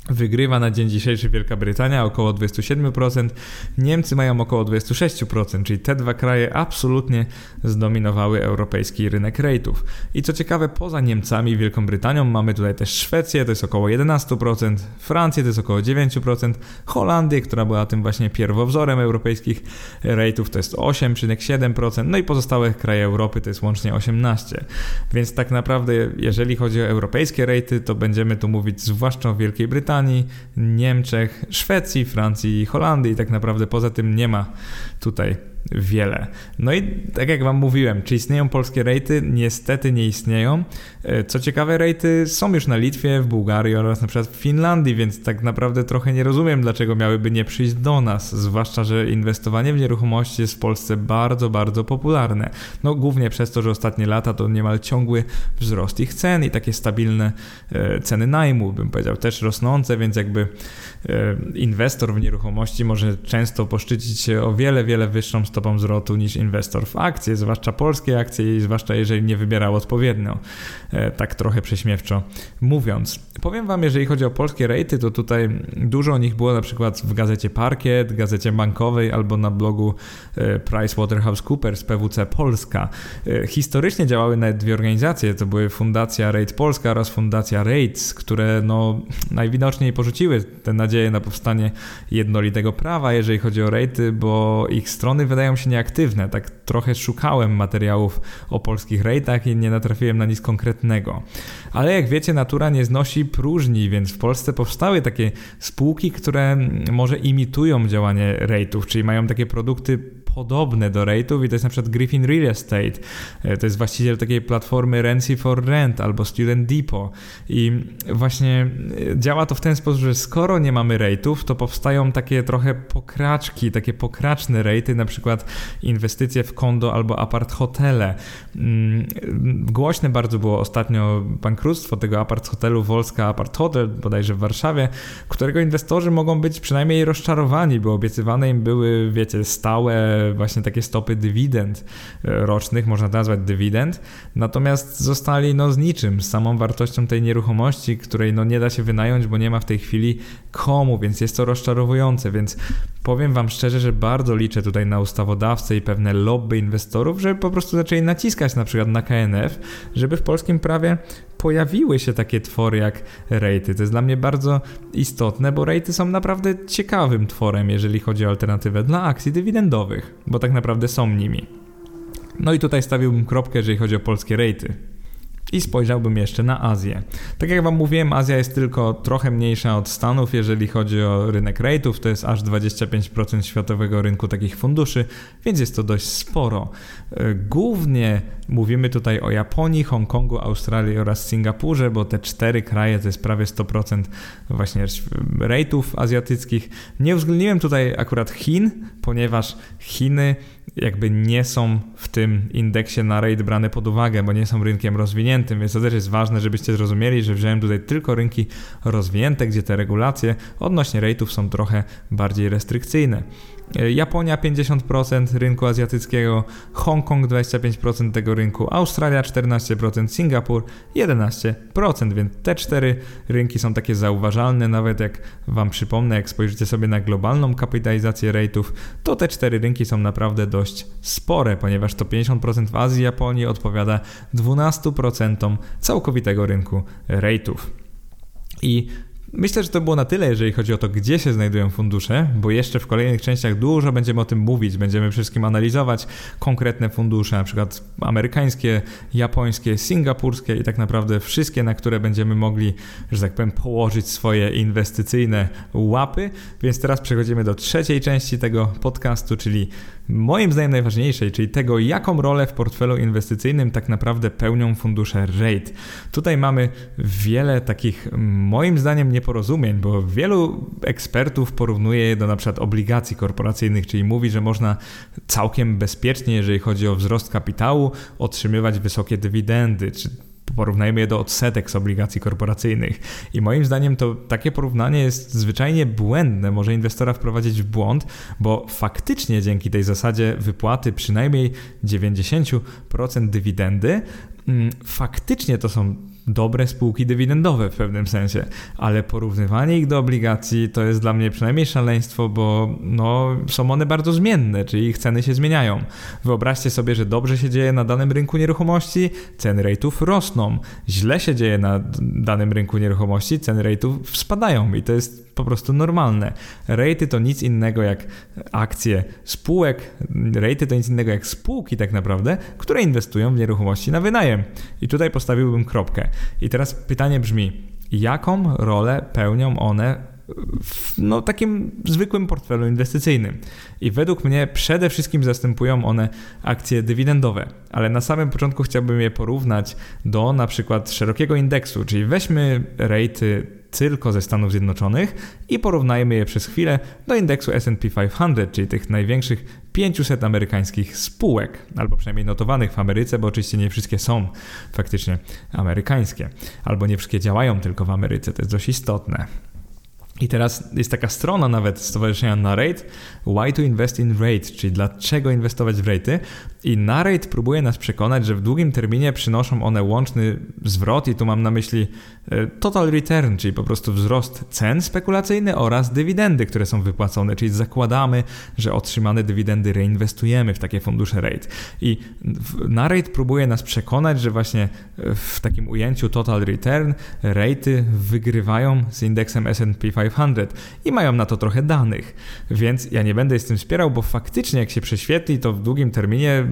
Wygrywa na dzień dzisiejszy Wielka Brytania około 27%, Niemcy mają około 26%, czyli te dwa kraje absolutnie zdominowały europejski rynek rate'ów. I co ciekawe, poza Niemcami i Wielką Brytanią mamy tutaj też Szwecję, to jest około 11%, Francję to jest około 9%, Holandię, która była tym właśnie pierwowzorem europejskich rate'ów, to jest 8,7%, no i pozostałe kraje Europy to jest łącznie 18%. Więc tak naprawdę, jeżeli chodzi o europejskie rate'y, to będziemy tu mówić zwłaszcza o Wielkiej Brytanii, Brytanii, Niemczech, Szwecji, Francji i Holandii. I tak naprawdę poza tym nie ma tutaj wiele. No i tak jak Wam mówiłem, czy istnieją polskie rejty? Niestety nie istnieją. E, co ciekawe, rejty są już na Litwie, w Bułgarii oraz na przykład w Finlandii, więc tak naprawdę trochę nie rozumiem, dlaczego miałyby nie przyjść do nas, zwłaszcza, że inwestowanie w nieruchomości jest w Polsce bardzo, bardzo popularne. No głównie przez to, że ostatnie lata to niemal ciągły wzrost ich cen i takie stabilne e, ceny najmu, bym powiedział, też rosnące, więc jakby e, inwestor w nieruchomości może często poszczycić się o wiele, wiele wyższą stopą zwrotu niż inwestor w akcje, zwłaszcza polskie akcje i zwłaszcza jeżeli nie wybierał odpowiednio, e, tak trochę prześmiewczo mówiąc. Powiem Wam, jeżeli chodzi o polskie rejty, to tutaj dużo o nich było na przykład w gazecie Parkiet, gazecie bankowej albo na blogu e, PricewaterhouseCoopers PWC Polska. E, historycznie działały nawet dwie organizacje, to były Fundacja Rate Polska oraz Fundacja Rates, które no, najwidoczniej porzuciły te nadzieje na powstanie jednolitego prawa, jeżeli chodzi o rejty, bo ich strony wydają się nieaktywne. Tak trochę szukałem materiałów o polskich rejtach i nie natrafiłem na nic konkretnego. Ale jak wiecie, natura nie znosi próżni, więc w Polsce powstały takie spółki, które może imitują działanie rejtów, czyli mają takie produkty podobne do rate'ów i to jest na przykład Griffin Real Estate. E, to jest właściciel takiej platformy Rency for Rent albo Student Depot i właśnie e, działa to w ten sposób, że skoro nie mamy rate'ów, to powstają takie trochę pokraczki, takie pokraczne rate'y, na przykład inwestycje w kondo albo apart hotele. Mm, głośne bardzo było ostatnio bankructwo tego apart hotelu Wolska Apart Hotel, bodajże w Warszawie, którego inwestorzy mogą być przynajmniej rozczarowani, bo obiecywane im były, wiecie, stałe właśnie takie stopy dywidend e, rocznych, można to nazwać dywidend, natomiast zostali no z niczym, z samą wartością tej nieruchomości, której no nie da się wynająć, bo nie ma w tej chwili komu, więc jest to rozczarowujące, więc powiem Wam szczerze, że bardzo liczę tutaj na ustawodawcę i pewne lobby inwestorów, żeby po prostu zaczęli naciskać na przykład na KNF, żeby w polskim prawie pojawiły się takie twory jak rejty. To jest dla mnie bardzo istotne, bo rejty są naprawdę ciekawym tworem, jeżeli chodzi o alternatywę dla akcji dywidendowych, bo tak naprawdę są nimi. No i tutaj stawiłbym kropkę, jeżeli chodzi o polskie rejty. I spojrzałbym jeszcze na Azję. Tak jak Wam mówiłem, Azja jest tylko trochę mniejsza od Stanów, jeżeli chodzi o rynek rate'ów, to jest aż 25% światowego rynku takich funduszy, więc jest to dość sporo. E, głównie mówimy tutaj o Japonii, Hongkongu, Australii oraz Singapurze, bo te cztery kraje to jest prawie 100% właśnie rate'ów azjatyckich. Nie uwzględniłem tutaj akurat Chin, ponieważ Chiny jakby nie są w tym indeksie na rate brane pod uwagę, bo nie są rynkiem rozwiniętym, więc to też jest ważne, żebyście zrozumieli, że wziąłem tutaj tylko rynki rozwinięte, gdzie te regulacje odnośnie rate'ów są trochę bardziej restrykcyjne. E, Japonia 50% rynku azjatyckiego, Hongkong 25% tego rynku, Australia 14%, Singapur 11%, więc te cztery rynki są takie zauważalne, nawet jak Wam przypomnę, jak spojrzycie sobie na globalną kapitalizację rate'ów, to te cztery rynki są naprawdę dość spore, ponieważ to 50% w Azji, Japonii odpowiada 12% całkowitego rynku rate'ów. I Myślę, że to było na tyle, jeżeli chodzi o to, gdzie się znajdują fundusze, bo jeszcze w kolejnych częściach dużo będziemy o tym mówić. Będziemy wszystkim analizować konkretne fundusze, na przykład amerykańskie, japońskie, singapurskie i tak naprawdę wszystkie, na które będziemy mogli, że tak powiem, położyć swoje inwestycyjne łapy. Więc teraz przechodzimy do trzeciej części tego podcastu, czyli moim zdaniem najważniejszej, czyli tego, jaką rolę w portfelu inwestycyjnym tak naprawdę pełnią fundusze REIT. Tutaj mamy wiele takich, moim zdaniem, nieporozumień, bo wielu ekspertów porównuje je do na przykład obligacji korporacyjnych, czyli mówi, że można całkiem bezpiecznie, jeżeli chodzi o wzrost kapitału, otrzymywać wysokie dywidendy, czy porównajmy je do odsetek z obligacji korporacyjnych. I moim zdaniem to takie porównanie jest zwyczajnie błędne, może inwestora wprowadzić w błąd, bo faktycznie dzięki tej zasadzie wypłaty przynajmniej 90% dywidendy, mm, faktycznie to są dobre spółki dywidendowe w pewnym sensie, ale porównywanie ich do obligacji to jest dla mnie przynajmniej szaleństwo, bo no, są one bardzo zmienne, czyli ich ceny się zmieniają. Wyobraźcie sobie, że dobrze się dzieje na danym rynku nieruchomości, ceny rate'ów rosną. Źle się dzieje na danym rynku nieruchomości, ceny rate'ów spadają i to jest po prostu normalne. Rejty to nic innego jak akcje spółek, rejty to nic innego jak spółki tak naprawdę, które inwestują w nieruchomości na wynajem. I tutaj postawiłbym kropkę. I teraz pytanie brzmi, jaką rolę pełnią one w no, takim zwykłym portfelu inwestycyjnym. I według mnie przede wszystkim zastępują one akcje dywidendowe, ale na samym początku chciałbym je porównać do na przykład szerokiego indeksu, czyli weźmy rejty tylko ze Stanów Zjednoczonych i porównajmy je przez chwilę do indeksu SP 500, czyli tych największych 500 amerykańskich spółek, albo przynajmniej notowanych w Ameryce, bo oczywiście nie wszystkie są faktycznie amerykańskie, albo nie wszystkie działają tylko w Ameryce, to jest dość istotne. I teraz jest taka strona nawet stowarzyszenia Narrate, Why to Invest in Rate, czyli dlaczego inwestować w rate. I Narrate próbuje nas przekonać, że w długim terminie przynoszą one łączny zwrot, i tu mam na myśli e, total return, czyli po prostu wzrost cen spekulacyjny oraz dywidendy, które są wypłacone, czyli zakładamy, że otrzymane dywidendy reinwestujemy w takie fundusze rate. I Narrate próbuje nas przekonać, że właśnie w takim ujęciu total return rate'y wygrywają z indeksem S&P 500 i mają na to trochę danych, więc ja nie będę z tym wspierał, bo faktycznie jak się prześwietli, to w długim terminie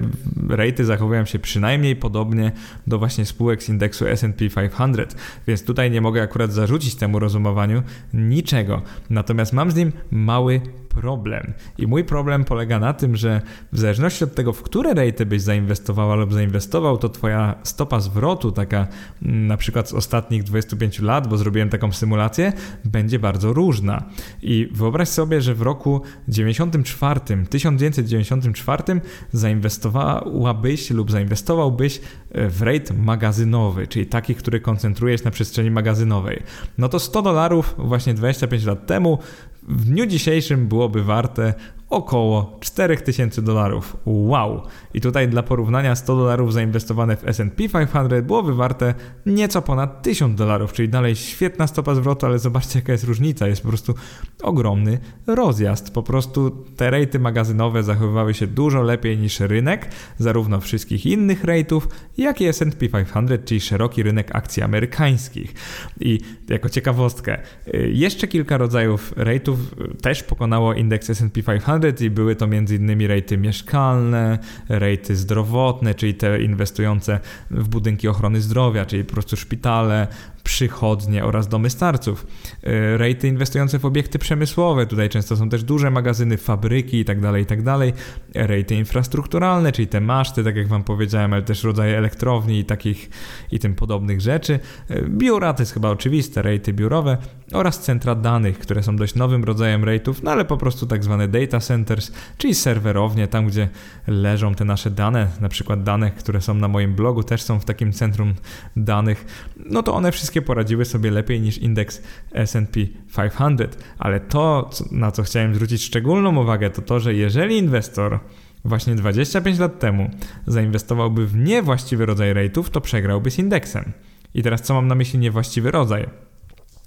rejty zachowują się przynajmniej podobnie do właśnie spółek z indeksu S&P 500, więc tutaj nie mogę akurat zarzucić temu rozumowaniu niczego. Natomiast mam z nim mały problem. I mój problem polega na tym, że w zależności od tego, w które rejty byś zainwestowała lub zainwestował, to twoja stopa zwrotu, taka mm, na przykład z ostatnich 25 lat, bo zrobiłem taką symulację, będzie bardzo różna. I wyobraź sobie, że w roku 94, 1994 zainwestowałabyś lub zainwestowałbyś e, w rejt magazynowy, czyli taki, który koncentrujesz na przestrzeni magazynowej. No to 100 dolarów właśnie 25 lat temu w dniu dzisiejszym byłoby warte około 4000 dolarów. Wow! I tutaj dla porównania 100 dolarów zainwestowane w S&P 500 byłoby warte nieco ponad 1000 dolarów, czyli dalej świetna stopa zwrotu, ale zobaczcie jaka jest różnica, jest po prostu ogromny rozjazd. Po prostu te rejty magazynowe zachowywały się dużo lepiej niż rynek, zarówno wszystkich innych rejtów, jak i S&P 500, czyli szeroki rynek akcji amerykańskich. I jako ciekawostkę, y, jeszcze kilka rodzajów rejtów też pokonało indeks S&P 500, i były to m.in. rejty mieszkalne, rejty zdrowotne, czyli te inwestujące w budynki ochrony zdrowia, czyli po prostu szpitale, przychodnie oraz domy starców. E, rejty inwestujące w obiekty przemysłowe, tutaj często są też duże magazyny, fabryki itd., tak itd. Tak Rejty infrastrukturalne, czyli te maszty, tak jak Wam powiedziałem, ale też rodzaje elektrowni i takich i tym podobnych rzeczy. E, biura to jest chyba oczywiste, rejty biurowe oraz centra danych, które są dość nowym rodzajem rejtów, no ale po prostu tak zwane data centers, czyli serwerownie, tam gdzie leżą te nasze dane, na przykład dane, które są na moim blogu, też są w takim centrum danych, no to one wszystkie poradziły sobie lepiej niż indeks S&P 500, ale to, na co chciałem zwrócić szczególną uwagę, to to, że jeżeli inwestor właśnie 25 lat temu zainwestowałby w niewłaściwy rodzaj rate'ów, to przegrałby z indeksem. I teraz co mam na myśli niewłaściwy rodzaj?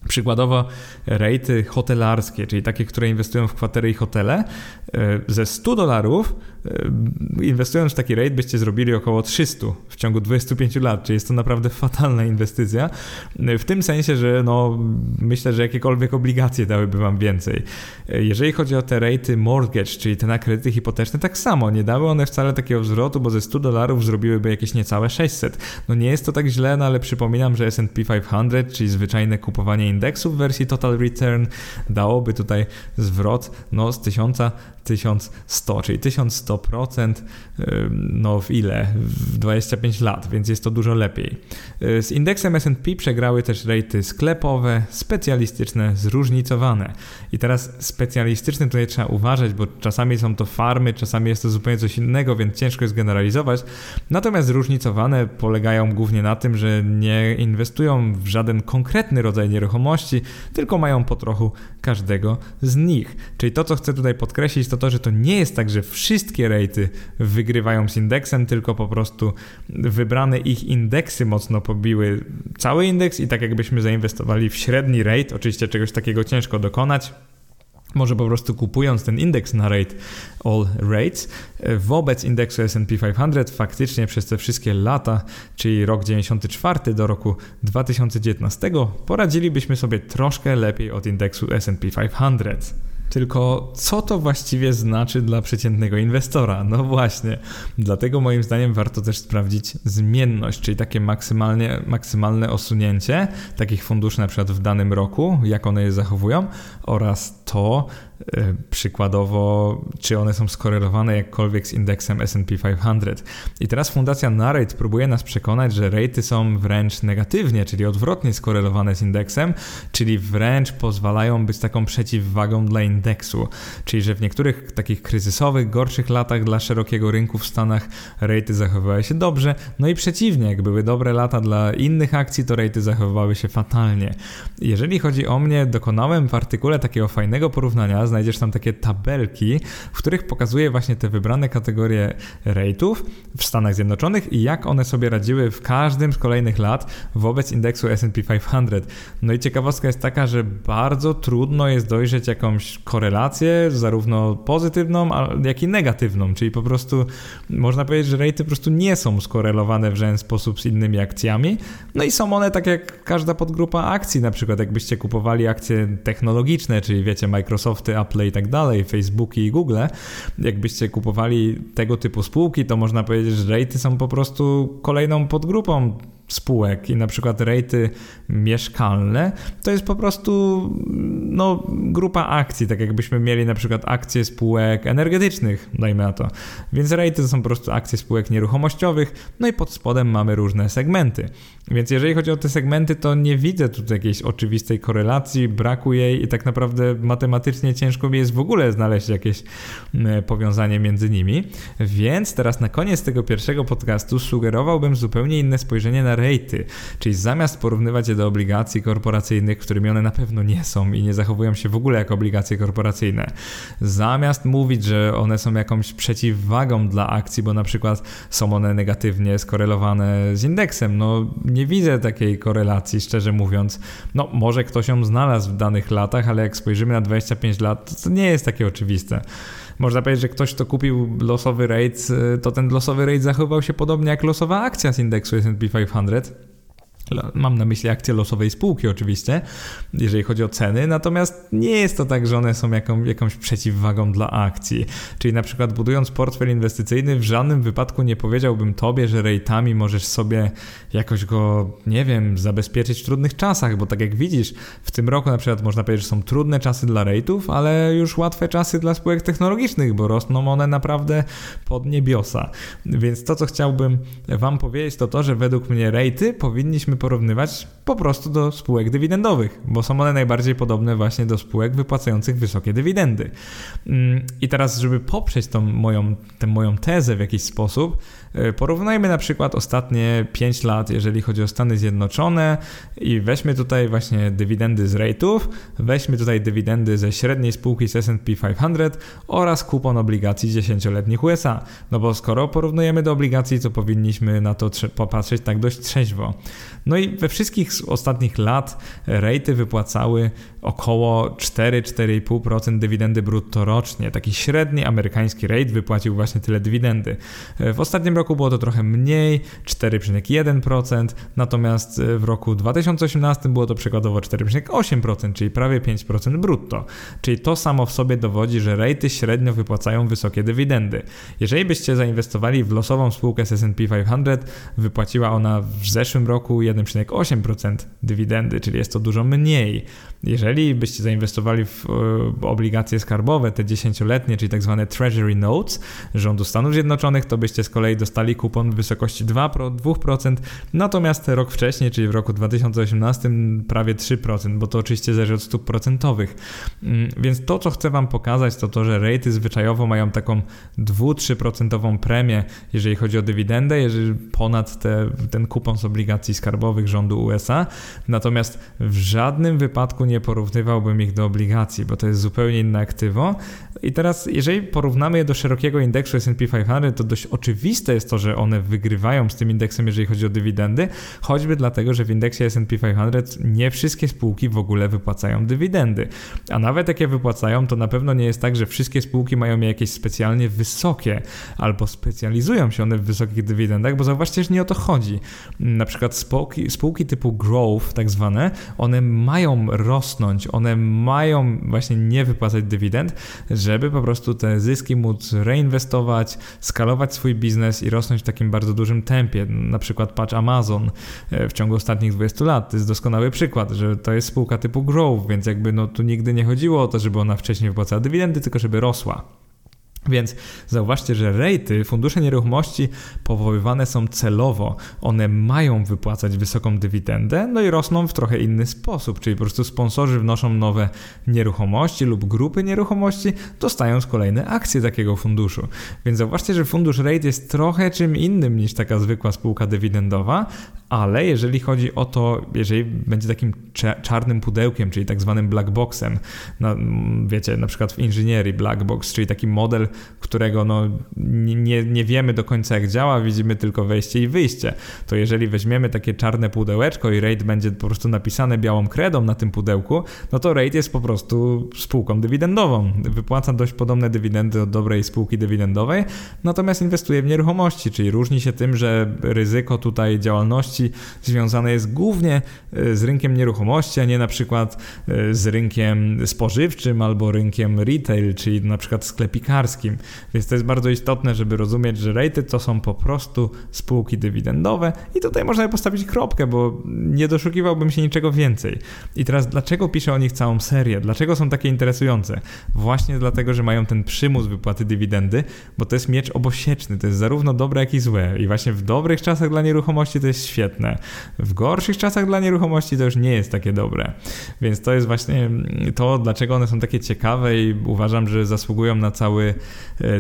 Przykładowo rejty hotelarskie, czyli takie, które inwestują w kwatery i hotele, e, ze 100 dolarów e, inwestując w taki rate byście zrobili około 300 w ciągu 25 lat, czyli jest to naprawdę fatalna inwestycja. E, w tym sensie, że no, myślę, że jakiekolwiek obligacje dałyby wam więcej. Jeżeli chodzi o te rejty mortgage, czyli te na kredyty hipoteczne, tak samo, nie dały one wcale takiego wzrostu, bo ze 100 dolarów zrobiłyby jakieś niecałe 600. No nie jest to tak źle, no ale przypominam, że S&P 500, czyli zwyczajne kupowanie indeksu w wersji Total Return dałoby tutaj zwrot no, z 1000 1100, czyli 1100% no w ile? W 25 lat, więc jest to dużo lepiej. Y, z indeksem S&P przegrały też rejty sklepowe, specjalistyczne, zróżnicowane. I teraz specjalistyczne tutaj trzeba uważać, bo czasami są to farmy, czasami jest to zupełnie coś innego, więc ciężko jest generalizować. Natomiast zróżnicowane polegają głównie na tym, że nie inwestują w żaden konkretny rodzaj nieruchomości, tylko mają po trochu każdego z nich. Czyli to, co chcę tutaj podkreślić, to to, że to nie jest tak, że wszystkie rejty wygrywają z indeksem, tylko po prostu wybrane ich indeksy mocno pobiły cały indeks i tak jakbyśmy zainwestowali w średni rate, oczywiście czegoś takiego ciężko dokonać, może po prostu kupując ten indeks na rate All Rates wobec indeksu S&P 500 faktycznie przez te wszystkie lata, czyli rok 94 do roku 2019 poradzilibyśmy sobie troszkę lepiej od indeksu S&P 500. Tylko co to właściwie znaczy dla przeciętnego inwestora? No właśnie, dlatego moim zdaniem warto też sprawdzić zmienność, czyli takie maksymalnie, maksymalne osunięcie takich funduszy na przykład w danym roku, jak one je zachowują oraz to, E, przykładowo, czy one są skorelowane jakkolwiek z indeksem S&P 500. I teraz Fundacja Narrate próbuje nas przekonać, że rejty są wręcz negatywnie, czyli odwrotnie skorelowane z indeksem, czyli wręcz pozwalają być taką przeciwwagą dla indeksu. Czyli, że w niektórych takich kryzysowych, gorszych latach dla szerokiego rynku w Stanach rejty zachowywały się dobrze, no i przeciwnie, jak były dobre lata dla innych akcji, to rejty zachowywały się fatalnie. Jeżeli chodzi o mnie, dokonałem w artykule takiego fajnego porównania znajdziesz tam takie tabelki, w których pokazuje właśnie te wybrane kategorie rate'ów w Stanach Zjednoczonych i jak one sobie radziły w każdym z kolejnych lat wobec indeksu S&P 500. No i ciekawostka jest taka, że bardzo trudno jest dojrzeć jakąś korelację, zarówno pozytywną, jak i negatywną, czyli po prostu można powiedzieć, że rate'y po prostu nie są skorelowane w żaden sposób z innymi akcjami. No i są one tak jak każda podgrupa akcji, na przykład jakbyście kupowali akcje technologiczne, czyli wiecie, Microsofty, Apple i tak dalej, Facebooki i Google, jakbyście kupowali tego typu spółki, to można powiedzieć, że rejty są po prostu kolejną podgrupą spółek i na przykład rejty mieszkalne, to jest po prostu no, grupa akcji, tak jakbyśmy mieli na przykład akcje spółek energetycznych, dajmy na to. Więc rejty to są po prostu akcje spółek nieruchomościowych, no i pod spodem mamy różne segmenty. Więc jeżeli chodzi o te segmenty, to nie widzę tutaj jakiejś oczywistej korelacji, braku jej i tak naprawdę matematycznie ciężko mi jest w ogóle znaleźć jakieś powiązanie między nimi. Więc teraz na koniec tego pierwszego podcastu sugerowałbym zupełnie inne spojrzenie na rejty, czyli zamiast porównywać je do obligacji korporacyjnych, którymi one na pewno nie są i nie zachowują się w ogóle jak obligacje korporacyjne, zamiast mówić, że one są jakąś przeciwwagą dla akcji, bo na przykład są one negatywnie skorelowane z indeksem, no nie widzę takiej korelacji, szczerze mówiąc. No może ktoś ją znalazł w danych latach, ale jak spojrzymy na 25 lat, to nie jest takie oczywiste można powiedzieć, że ktoś, kto kupił losowy rate, to ten losowy rate zachował się podobnie jak losowa akcja z indeksu S&P 500 Mam na myśli akcje losowej spółki oczywiście, jeżeli chodzi o ceny, natomiast nie jest to tak, że one są jaką, jakąś przeciwwagą dla akcji. Czyli na przykład budując portfel inwestycyjny, w żadnym wypadku nie powiedziałbym tobie, że rejtami możesz sobie jakoś go, nie wiem, zabezpieczyć w trudnych czasach, bo tak jak widzisz, w tym roku na przykład można powiedzieć, że są trudne czasy dla rejtów, ale już łatwe czasy dla spółek technologicznych, bo rosną one naprawdę pod niebiosa. Więc to, co chciałbym wam powiedzieć, to to, że według mnie rejty powinniśmy porównywać po prostu do spółek dywidendowych, bo są one najbardziej podobne właśnie do spółek wypłacających wysokie dywidendy. Mm, I teraz, żeby poprzeć tą moją, tę moją tezę w jakiś sposób, porównajmy na przykład ostatnie 5 lat, jeżeli chodzi o Stany Zjednoczone i weźmy tutaj właśnie dywidendy z rate'ów, weźmy tutaj dywidendy ze średniej spółki z S&P 500 oraz kupon obligacji 10-letnich USA. No bo skoro porównujemy do obligacji, to powinniśmy na to popatrzeć tak dość trzeźwo. No i we wszystkich z ostatnich lat rejty wypłacały około 4-4,5% dywidendy brutto rocznie. Taki średni amerykański rate wypłacił właśnie tyle dywidendy. W ostatnim roku było to trochę mniej, 4,1%, natomiast w roku 2018 było to przykładowo 4,8%, czyli prawie 5% brutto. Czyli to samo w sobie dowodzi, że rejty średnio wypłacają wysokie dywidendy. Jeżeli byście zainwestowali w losową spółkę z S&P 500, wypłaciła ona w zeszłym roku 1,8% dywidendy, czyli jest to dużo mniej. Jeżeli byście zainwestowali w e, obligacje skarbowe, te dziesięcioletnie, czyli tak zwane Treasury Notes rządu Stanów Zjednoczonych, to byście z kolei dostali kupon w wysokości 2%, 2%, natomiast rok wcześniej, czyli w roku 2018 prawie 3%, bo to oczywiście zależy od stóp procentowych. Mm, więc to, co chcę Wam pokazać, to to, że rejty zwyczajowo mają taką 2-3% premię, jeżeli chodzi o dywidendę, jeżeli ponad te, ten kupon z obligacji skarbowych rządu USA. Natomiast w żadnym wypadku nie porównywałbym ich do obligacji, bo to jest zupełnie inne aktywo. I teraz, jeżeli porównamy je do szerokiego indeksu S&P 500, to dość oczywiste jest to, że one wygrywają z tym indeksem, jeżeli chodzi o dywidendy, choćby dlatego, że w indeksie S&P 500 nie wszystkie spółki w ogóle wypłacają dywidendy. A nawet jak je wypłacają, to na pewno nie jest tak, że wszystkie spółki mają je jakieś specjalnie wysokie albo specjalizują się one w wysokich dywidendach, bo zauważcie, że nie o to chodzi. Na przykład spółki, spółki typu growth, tak zwane, one mają rosnąć, one mają właśnie nie wypłacać dywidend, żeby po prostu te zyski móc reinwestować, skalować swój biznes i rosnąć w takim bardzo dużym tempie. Na przykład patrz Amazon e, w ciągu ostatnich 20 lat. To jest doskonały przykład, że to jest spółka typu growth, więc jakby no tu nigdy nie chodziło o to, żeby ona wcześniej wypłacała dywidendy, tylko żeby rosła. Więc zauważcie, że rejty, fundusze nieruchomości powoływane są celowo. One mają wypłacać wysoką dywidendę, no i rosną w trochę inny sposób, czyli po prostu sponsorzy wnoszą nowe nieruchomości lub grupy nieruchomości, dostając kolejne akcje takiego funduszu. Więc zauważcie, że fundusz rejt jest trochę czym innym niż taka zwykła spółka dywidendowa, ale jeżeli chodzi o to, jeżeli będzie takim czarnym pudełkiem, czyli tak zwanym black boxem, no, wiecie, na przykład w inżynierii black box, czyli taki model, którego no, nie, nie wiemy do końca jak działa, widzimy tylko wejście i wyjście, to jeżeli weźmiemy takie czarne pudełeczko i rate będzie po prostu napisane białą kredą na tym pudełku, no to rate jest po prostu spółką dywidendową. Wypłaca dość podobne dywidendy od dobrej spółki dywidendowej, natomiast inwestuje w nieruchomości, czyli różni się tym, że ryzyko tutaj działalności związane jest głównie e, z rynkiem nieruchomości, a nie na przykład e, z rynkiem spożywczym albo rynkiem retail, czyli na przykład sklepikarskim. Więc to jest bardzo istotne, żeby rozumieć, że rated to są po prostu spółki dywidendowe i tutaj można postawić kropkę, bo nie doszukiwałbym się niczego więcej. I teraz dlaczego piszę o nich całą serię? Dlaczego są takie interesujące? Właśnie dlatego, że mają ten przymus wypłaty dywidendy, bo to jest miecz obosieczny, to jest zarówno dobre, jak i złe. I właśnie w dobrych czasach dla nieruchomości to jest świetne. W gorszych czasach dla nieruchomości to już nie jest takie dobre. Więc to jest właśnie to, dlaczego one są takie ciekawe i uważam, że zasługują na cały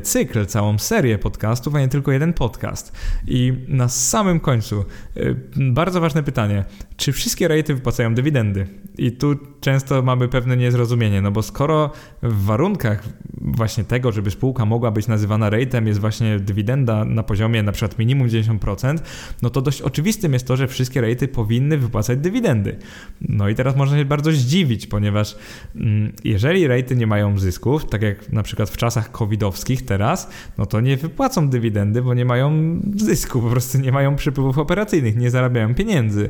cykl, całą serię podcastów, a nie tylko jeden podcast. I na samym końcu e, bardzo ważne pytanie. Czy wszystkie rejty wypłacają dywidendy? I tu często mamy pewne niezrozumienie, no bo skoro w warunkach właśnie tego, żeby spółka mogła być nazywana ratem jest właśnie dywidenda na poziomie na przykład minimum 90%, no to dość oczywistym jest to, że wszystkie rejty powinny wypłacać dywidendy. No i teraz można się bardzo zdziwić, ponieważ mm, jeżeli rejty nie mają zysków, tak jak na przykład w czasach covidowskich teraz, no to nie wypłacą dywidendy, bo nie mają zysku, po prostu nie mają przypływów operacyjnych, nie zarabiają pieniędzy.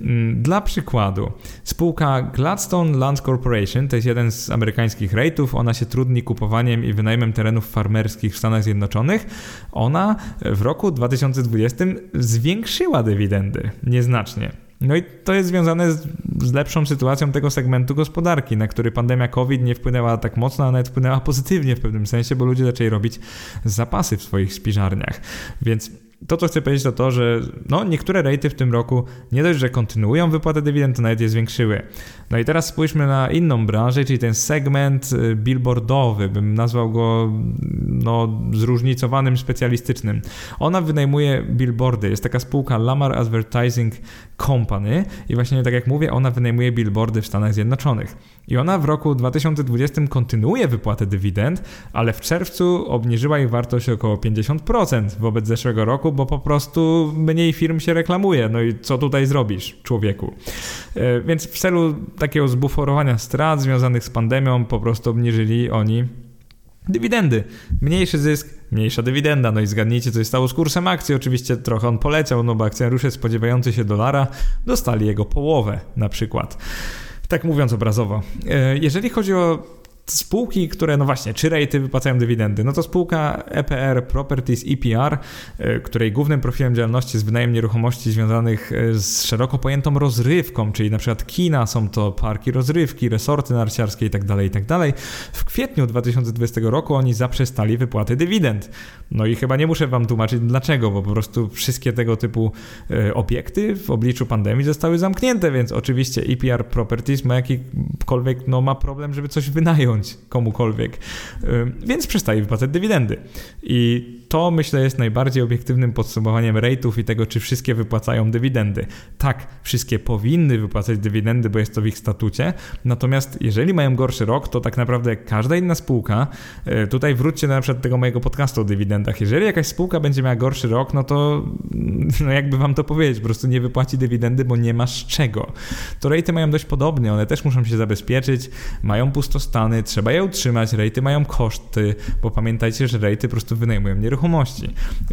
Mm, dla przykładu, spółka Gladstone Land Corporation to jest jeden z amerykańskich rejtów, ona się trudni kupowaniem i wynajmem terenów farmerskich w Stanach Zjednoczonych. Ona w roku 2020 zwiększyła dywidendy nieznacznie. No i to jest związane z, z, lepszą sytuacją tego segmentu gospodarki, na który pandemia COVID nie wpłynęła tak mocno, a nawet wpłynęła pozytywnie w pewnym sensie, bo ludzie zaczęli robić zapasy w swoich spiżarniach. Więc to, co chcę powiedzieć, to to, że no, niektóre rejty w tym roku nie dość, że kontynuują wypłatę dywidend, to nawet je zwiększyły. No i teraz spójrzmy na inną branżę, czyli ten segment y, billboardowy, bym nazwał go no, zróżnicowanym, specjalistycznym. Ona wynajmuje billboardy. Jest taka spółka Lamar Advertising Company i właśnie tak jak mówię, ona wynajmuje billboardy w Stanach Zjednoczonych. I ona w roku 2020 kontynuuje wypłatę dywidend, ale w czerwcu obniżyła ich wartość około 50% wobec zeszłego roku, bo po prostu mniej firm się reklamuje. No i co tutaj zrobisz, człowieku? E, więc w celu takiego zbuforowania strat związanych z pandemią po prostu obniżyli oni Dywidendy. Mniejszy zysk, mniejsza dywidenda. No i zgadnijcie, co się stało z kursem akcji. Oczywiście trochę on poleciał, no bo akcjonariusze spodziewający się dolara dostali jego połowę na przykład. Tak mówiąc obrazowo. E, jeżeli chodzi o spółki, które, no właśnie, czy rejty wypłacają dywidendy, no to spółka EPR Properties EPR, e, której głównym profilem działalności jest wynajem nieruchomości związanych e, z szeroko pojętą rozrywką, czyli na przykład kina, są to parki rozrywki, resorty narciarskie itd., tak itd. Tak w kwietniu 2020 roku oni zaprzestali wypłaty dywidend. No i chyba nie muszę wam tłumaczyć dlaczego, bo po prostu wszystkie tego typu e, obiekty w obliczu pandemii zostały zamknięte, więc oczywiście EPR Properties ma jakikolwiek, no ma problem, żeby coś wynająć komukolwiek. Więc przestaje wypłacać dywidendy. I to myślę jest najbardziej obiektywnym podsumowaniem rate'ów i tego, czy wszystkie wypłacają dywidendy. Tak, wszystkie powinny wypłacać dywidendy, bo jest to w ich statucie, natomiast jeżeli mają gorszy rok, to tak naprawdę każda inna spółka, e, tutaj wróćcie na przykład tego mojego podcastu o dywidendach, jeżeli jakaś spółka będzie miała gorszy rok, no to <laughs> no jakby wam to powiedzieć, po prostu nie wypłaci dywidendy, bo nie masz czego. To rejty mają dość podobnie, one też muszą się zabezpieczyć, mają pustostany, trzeba je utrzymać, rejty mają koszty, bo pamiętajcie, że rejty po prostu wynajmują nieruchomości.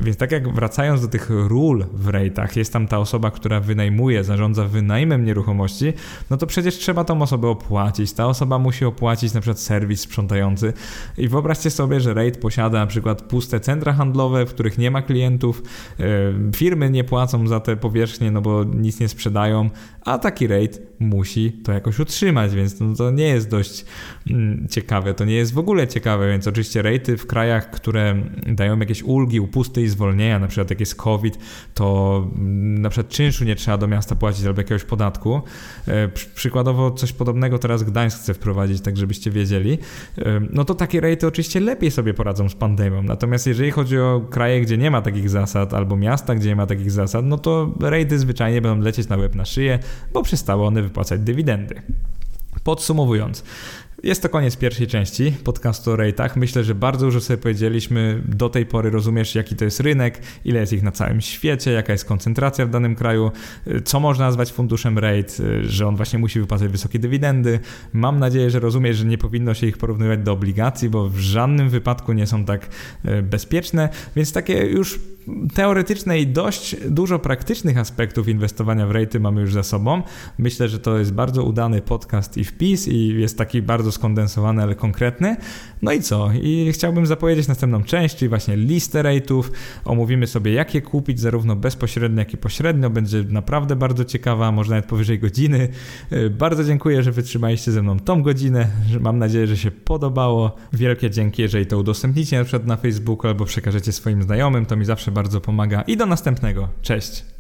Więc tak jak wracając do tych ról w rejtach, jest tam ta osoba, która wynajmuje, zarządza wynajmem nieruchomości, no to przecież trzeba tą osobę opłacić. Ta osoba musi opłacić na przykład serwis sprzątający. I wyobraźcie sobie, że rejt posiada na przykład puste centra handlowe, w których nie ma klientów, e, firmy nie płacą za te powierzchnie, no bo nic nie sprzedają, a taki rate musi to jakoś utrzymać, więc no to nie jest dość mm, ciekawe, to nie jest w ogóle ciekawe, więc oczywiście rejty w krajach, które dają jakieś ulgi, upusty i zwolnienia, na przykład jak jest COVID, to mm, na przykład czynszu nie trzeba do miasta płacić albo jakiegoś podatku. E, przykładowo coś podobnego teraz Gdańsk chce wprowadzić, tak żebyście wiedzieli. E, no to takie rejty oczywiście lepiej sobie poradzą z pandemią, natomiast jeżeli chodzi o kraje, gdzie nie ma takich zasad, albo miasta, gdzie nie ma takich zasad, no to rejty zwyczajnie będą lecieć na łeb na szyję, bo przestały one wypłacać dywidendy. Podsumowując, jest to koniec pierwszej części podcastu o rate'ach. Myślę, że bardzo dużo sobie powiedzieliśmy. Do tej pory rozumiesz, jaki to jest rynek, ile jest ich na całym świecie, jaka jest koncentracja w danym kraju, co można nazwać funduszem rate, że on właśnie musi wypłacać wysokie dywidendy. Mam nadzieję, że rozumiesz, że nie powinno się ich porównywać do obligacji, bo w żadnym wypadku nie są tak e, bezpieczne, więc takie już teoretyczne i dość dużo praktycznych aspektów inwestowania w rejty mamy już za sobą. Myślę, że to jest bardzo udany podcast i wpis i jest taki bardzo skondensowany, ale konkretny. No i co? I chciałbym zapowiedzieć następną część, czyli właśnie listę rejtów. Omówimy sobie, jak je kupić, zarówno bezpośrednio, jak i pośrednio. Będzie naprawdę bardzo ciekawa, może nawet powyżej godziny. E, bardzo dziękuję, że wytrzymaliście ze mną tą godzinę. Mam nadzieję, że się podobało. Wielkie dzięki, jeżeli to udostępnicie na przykład na Facebooku albo przekażecie swoim znajomym. To mi zawsze bardzo bardzo pomaga i do następnego. Cześć!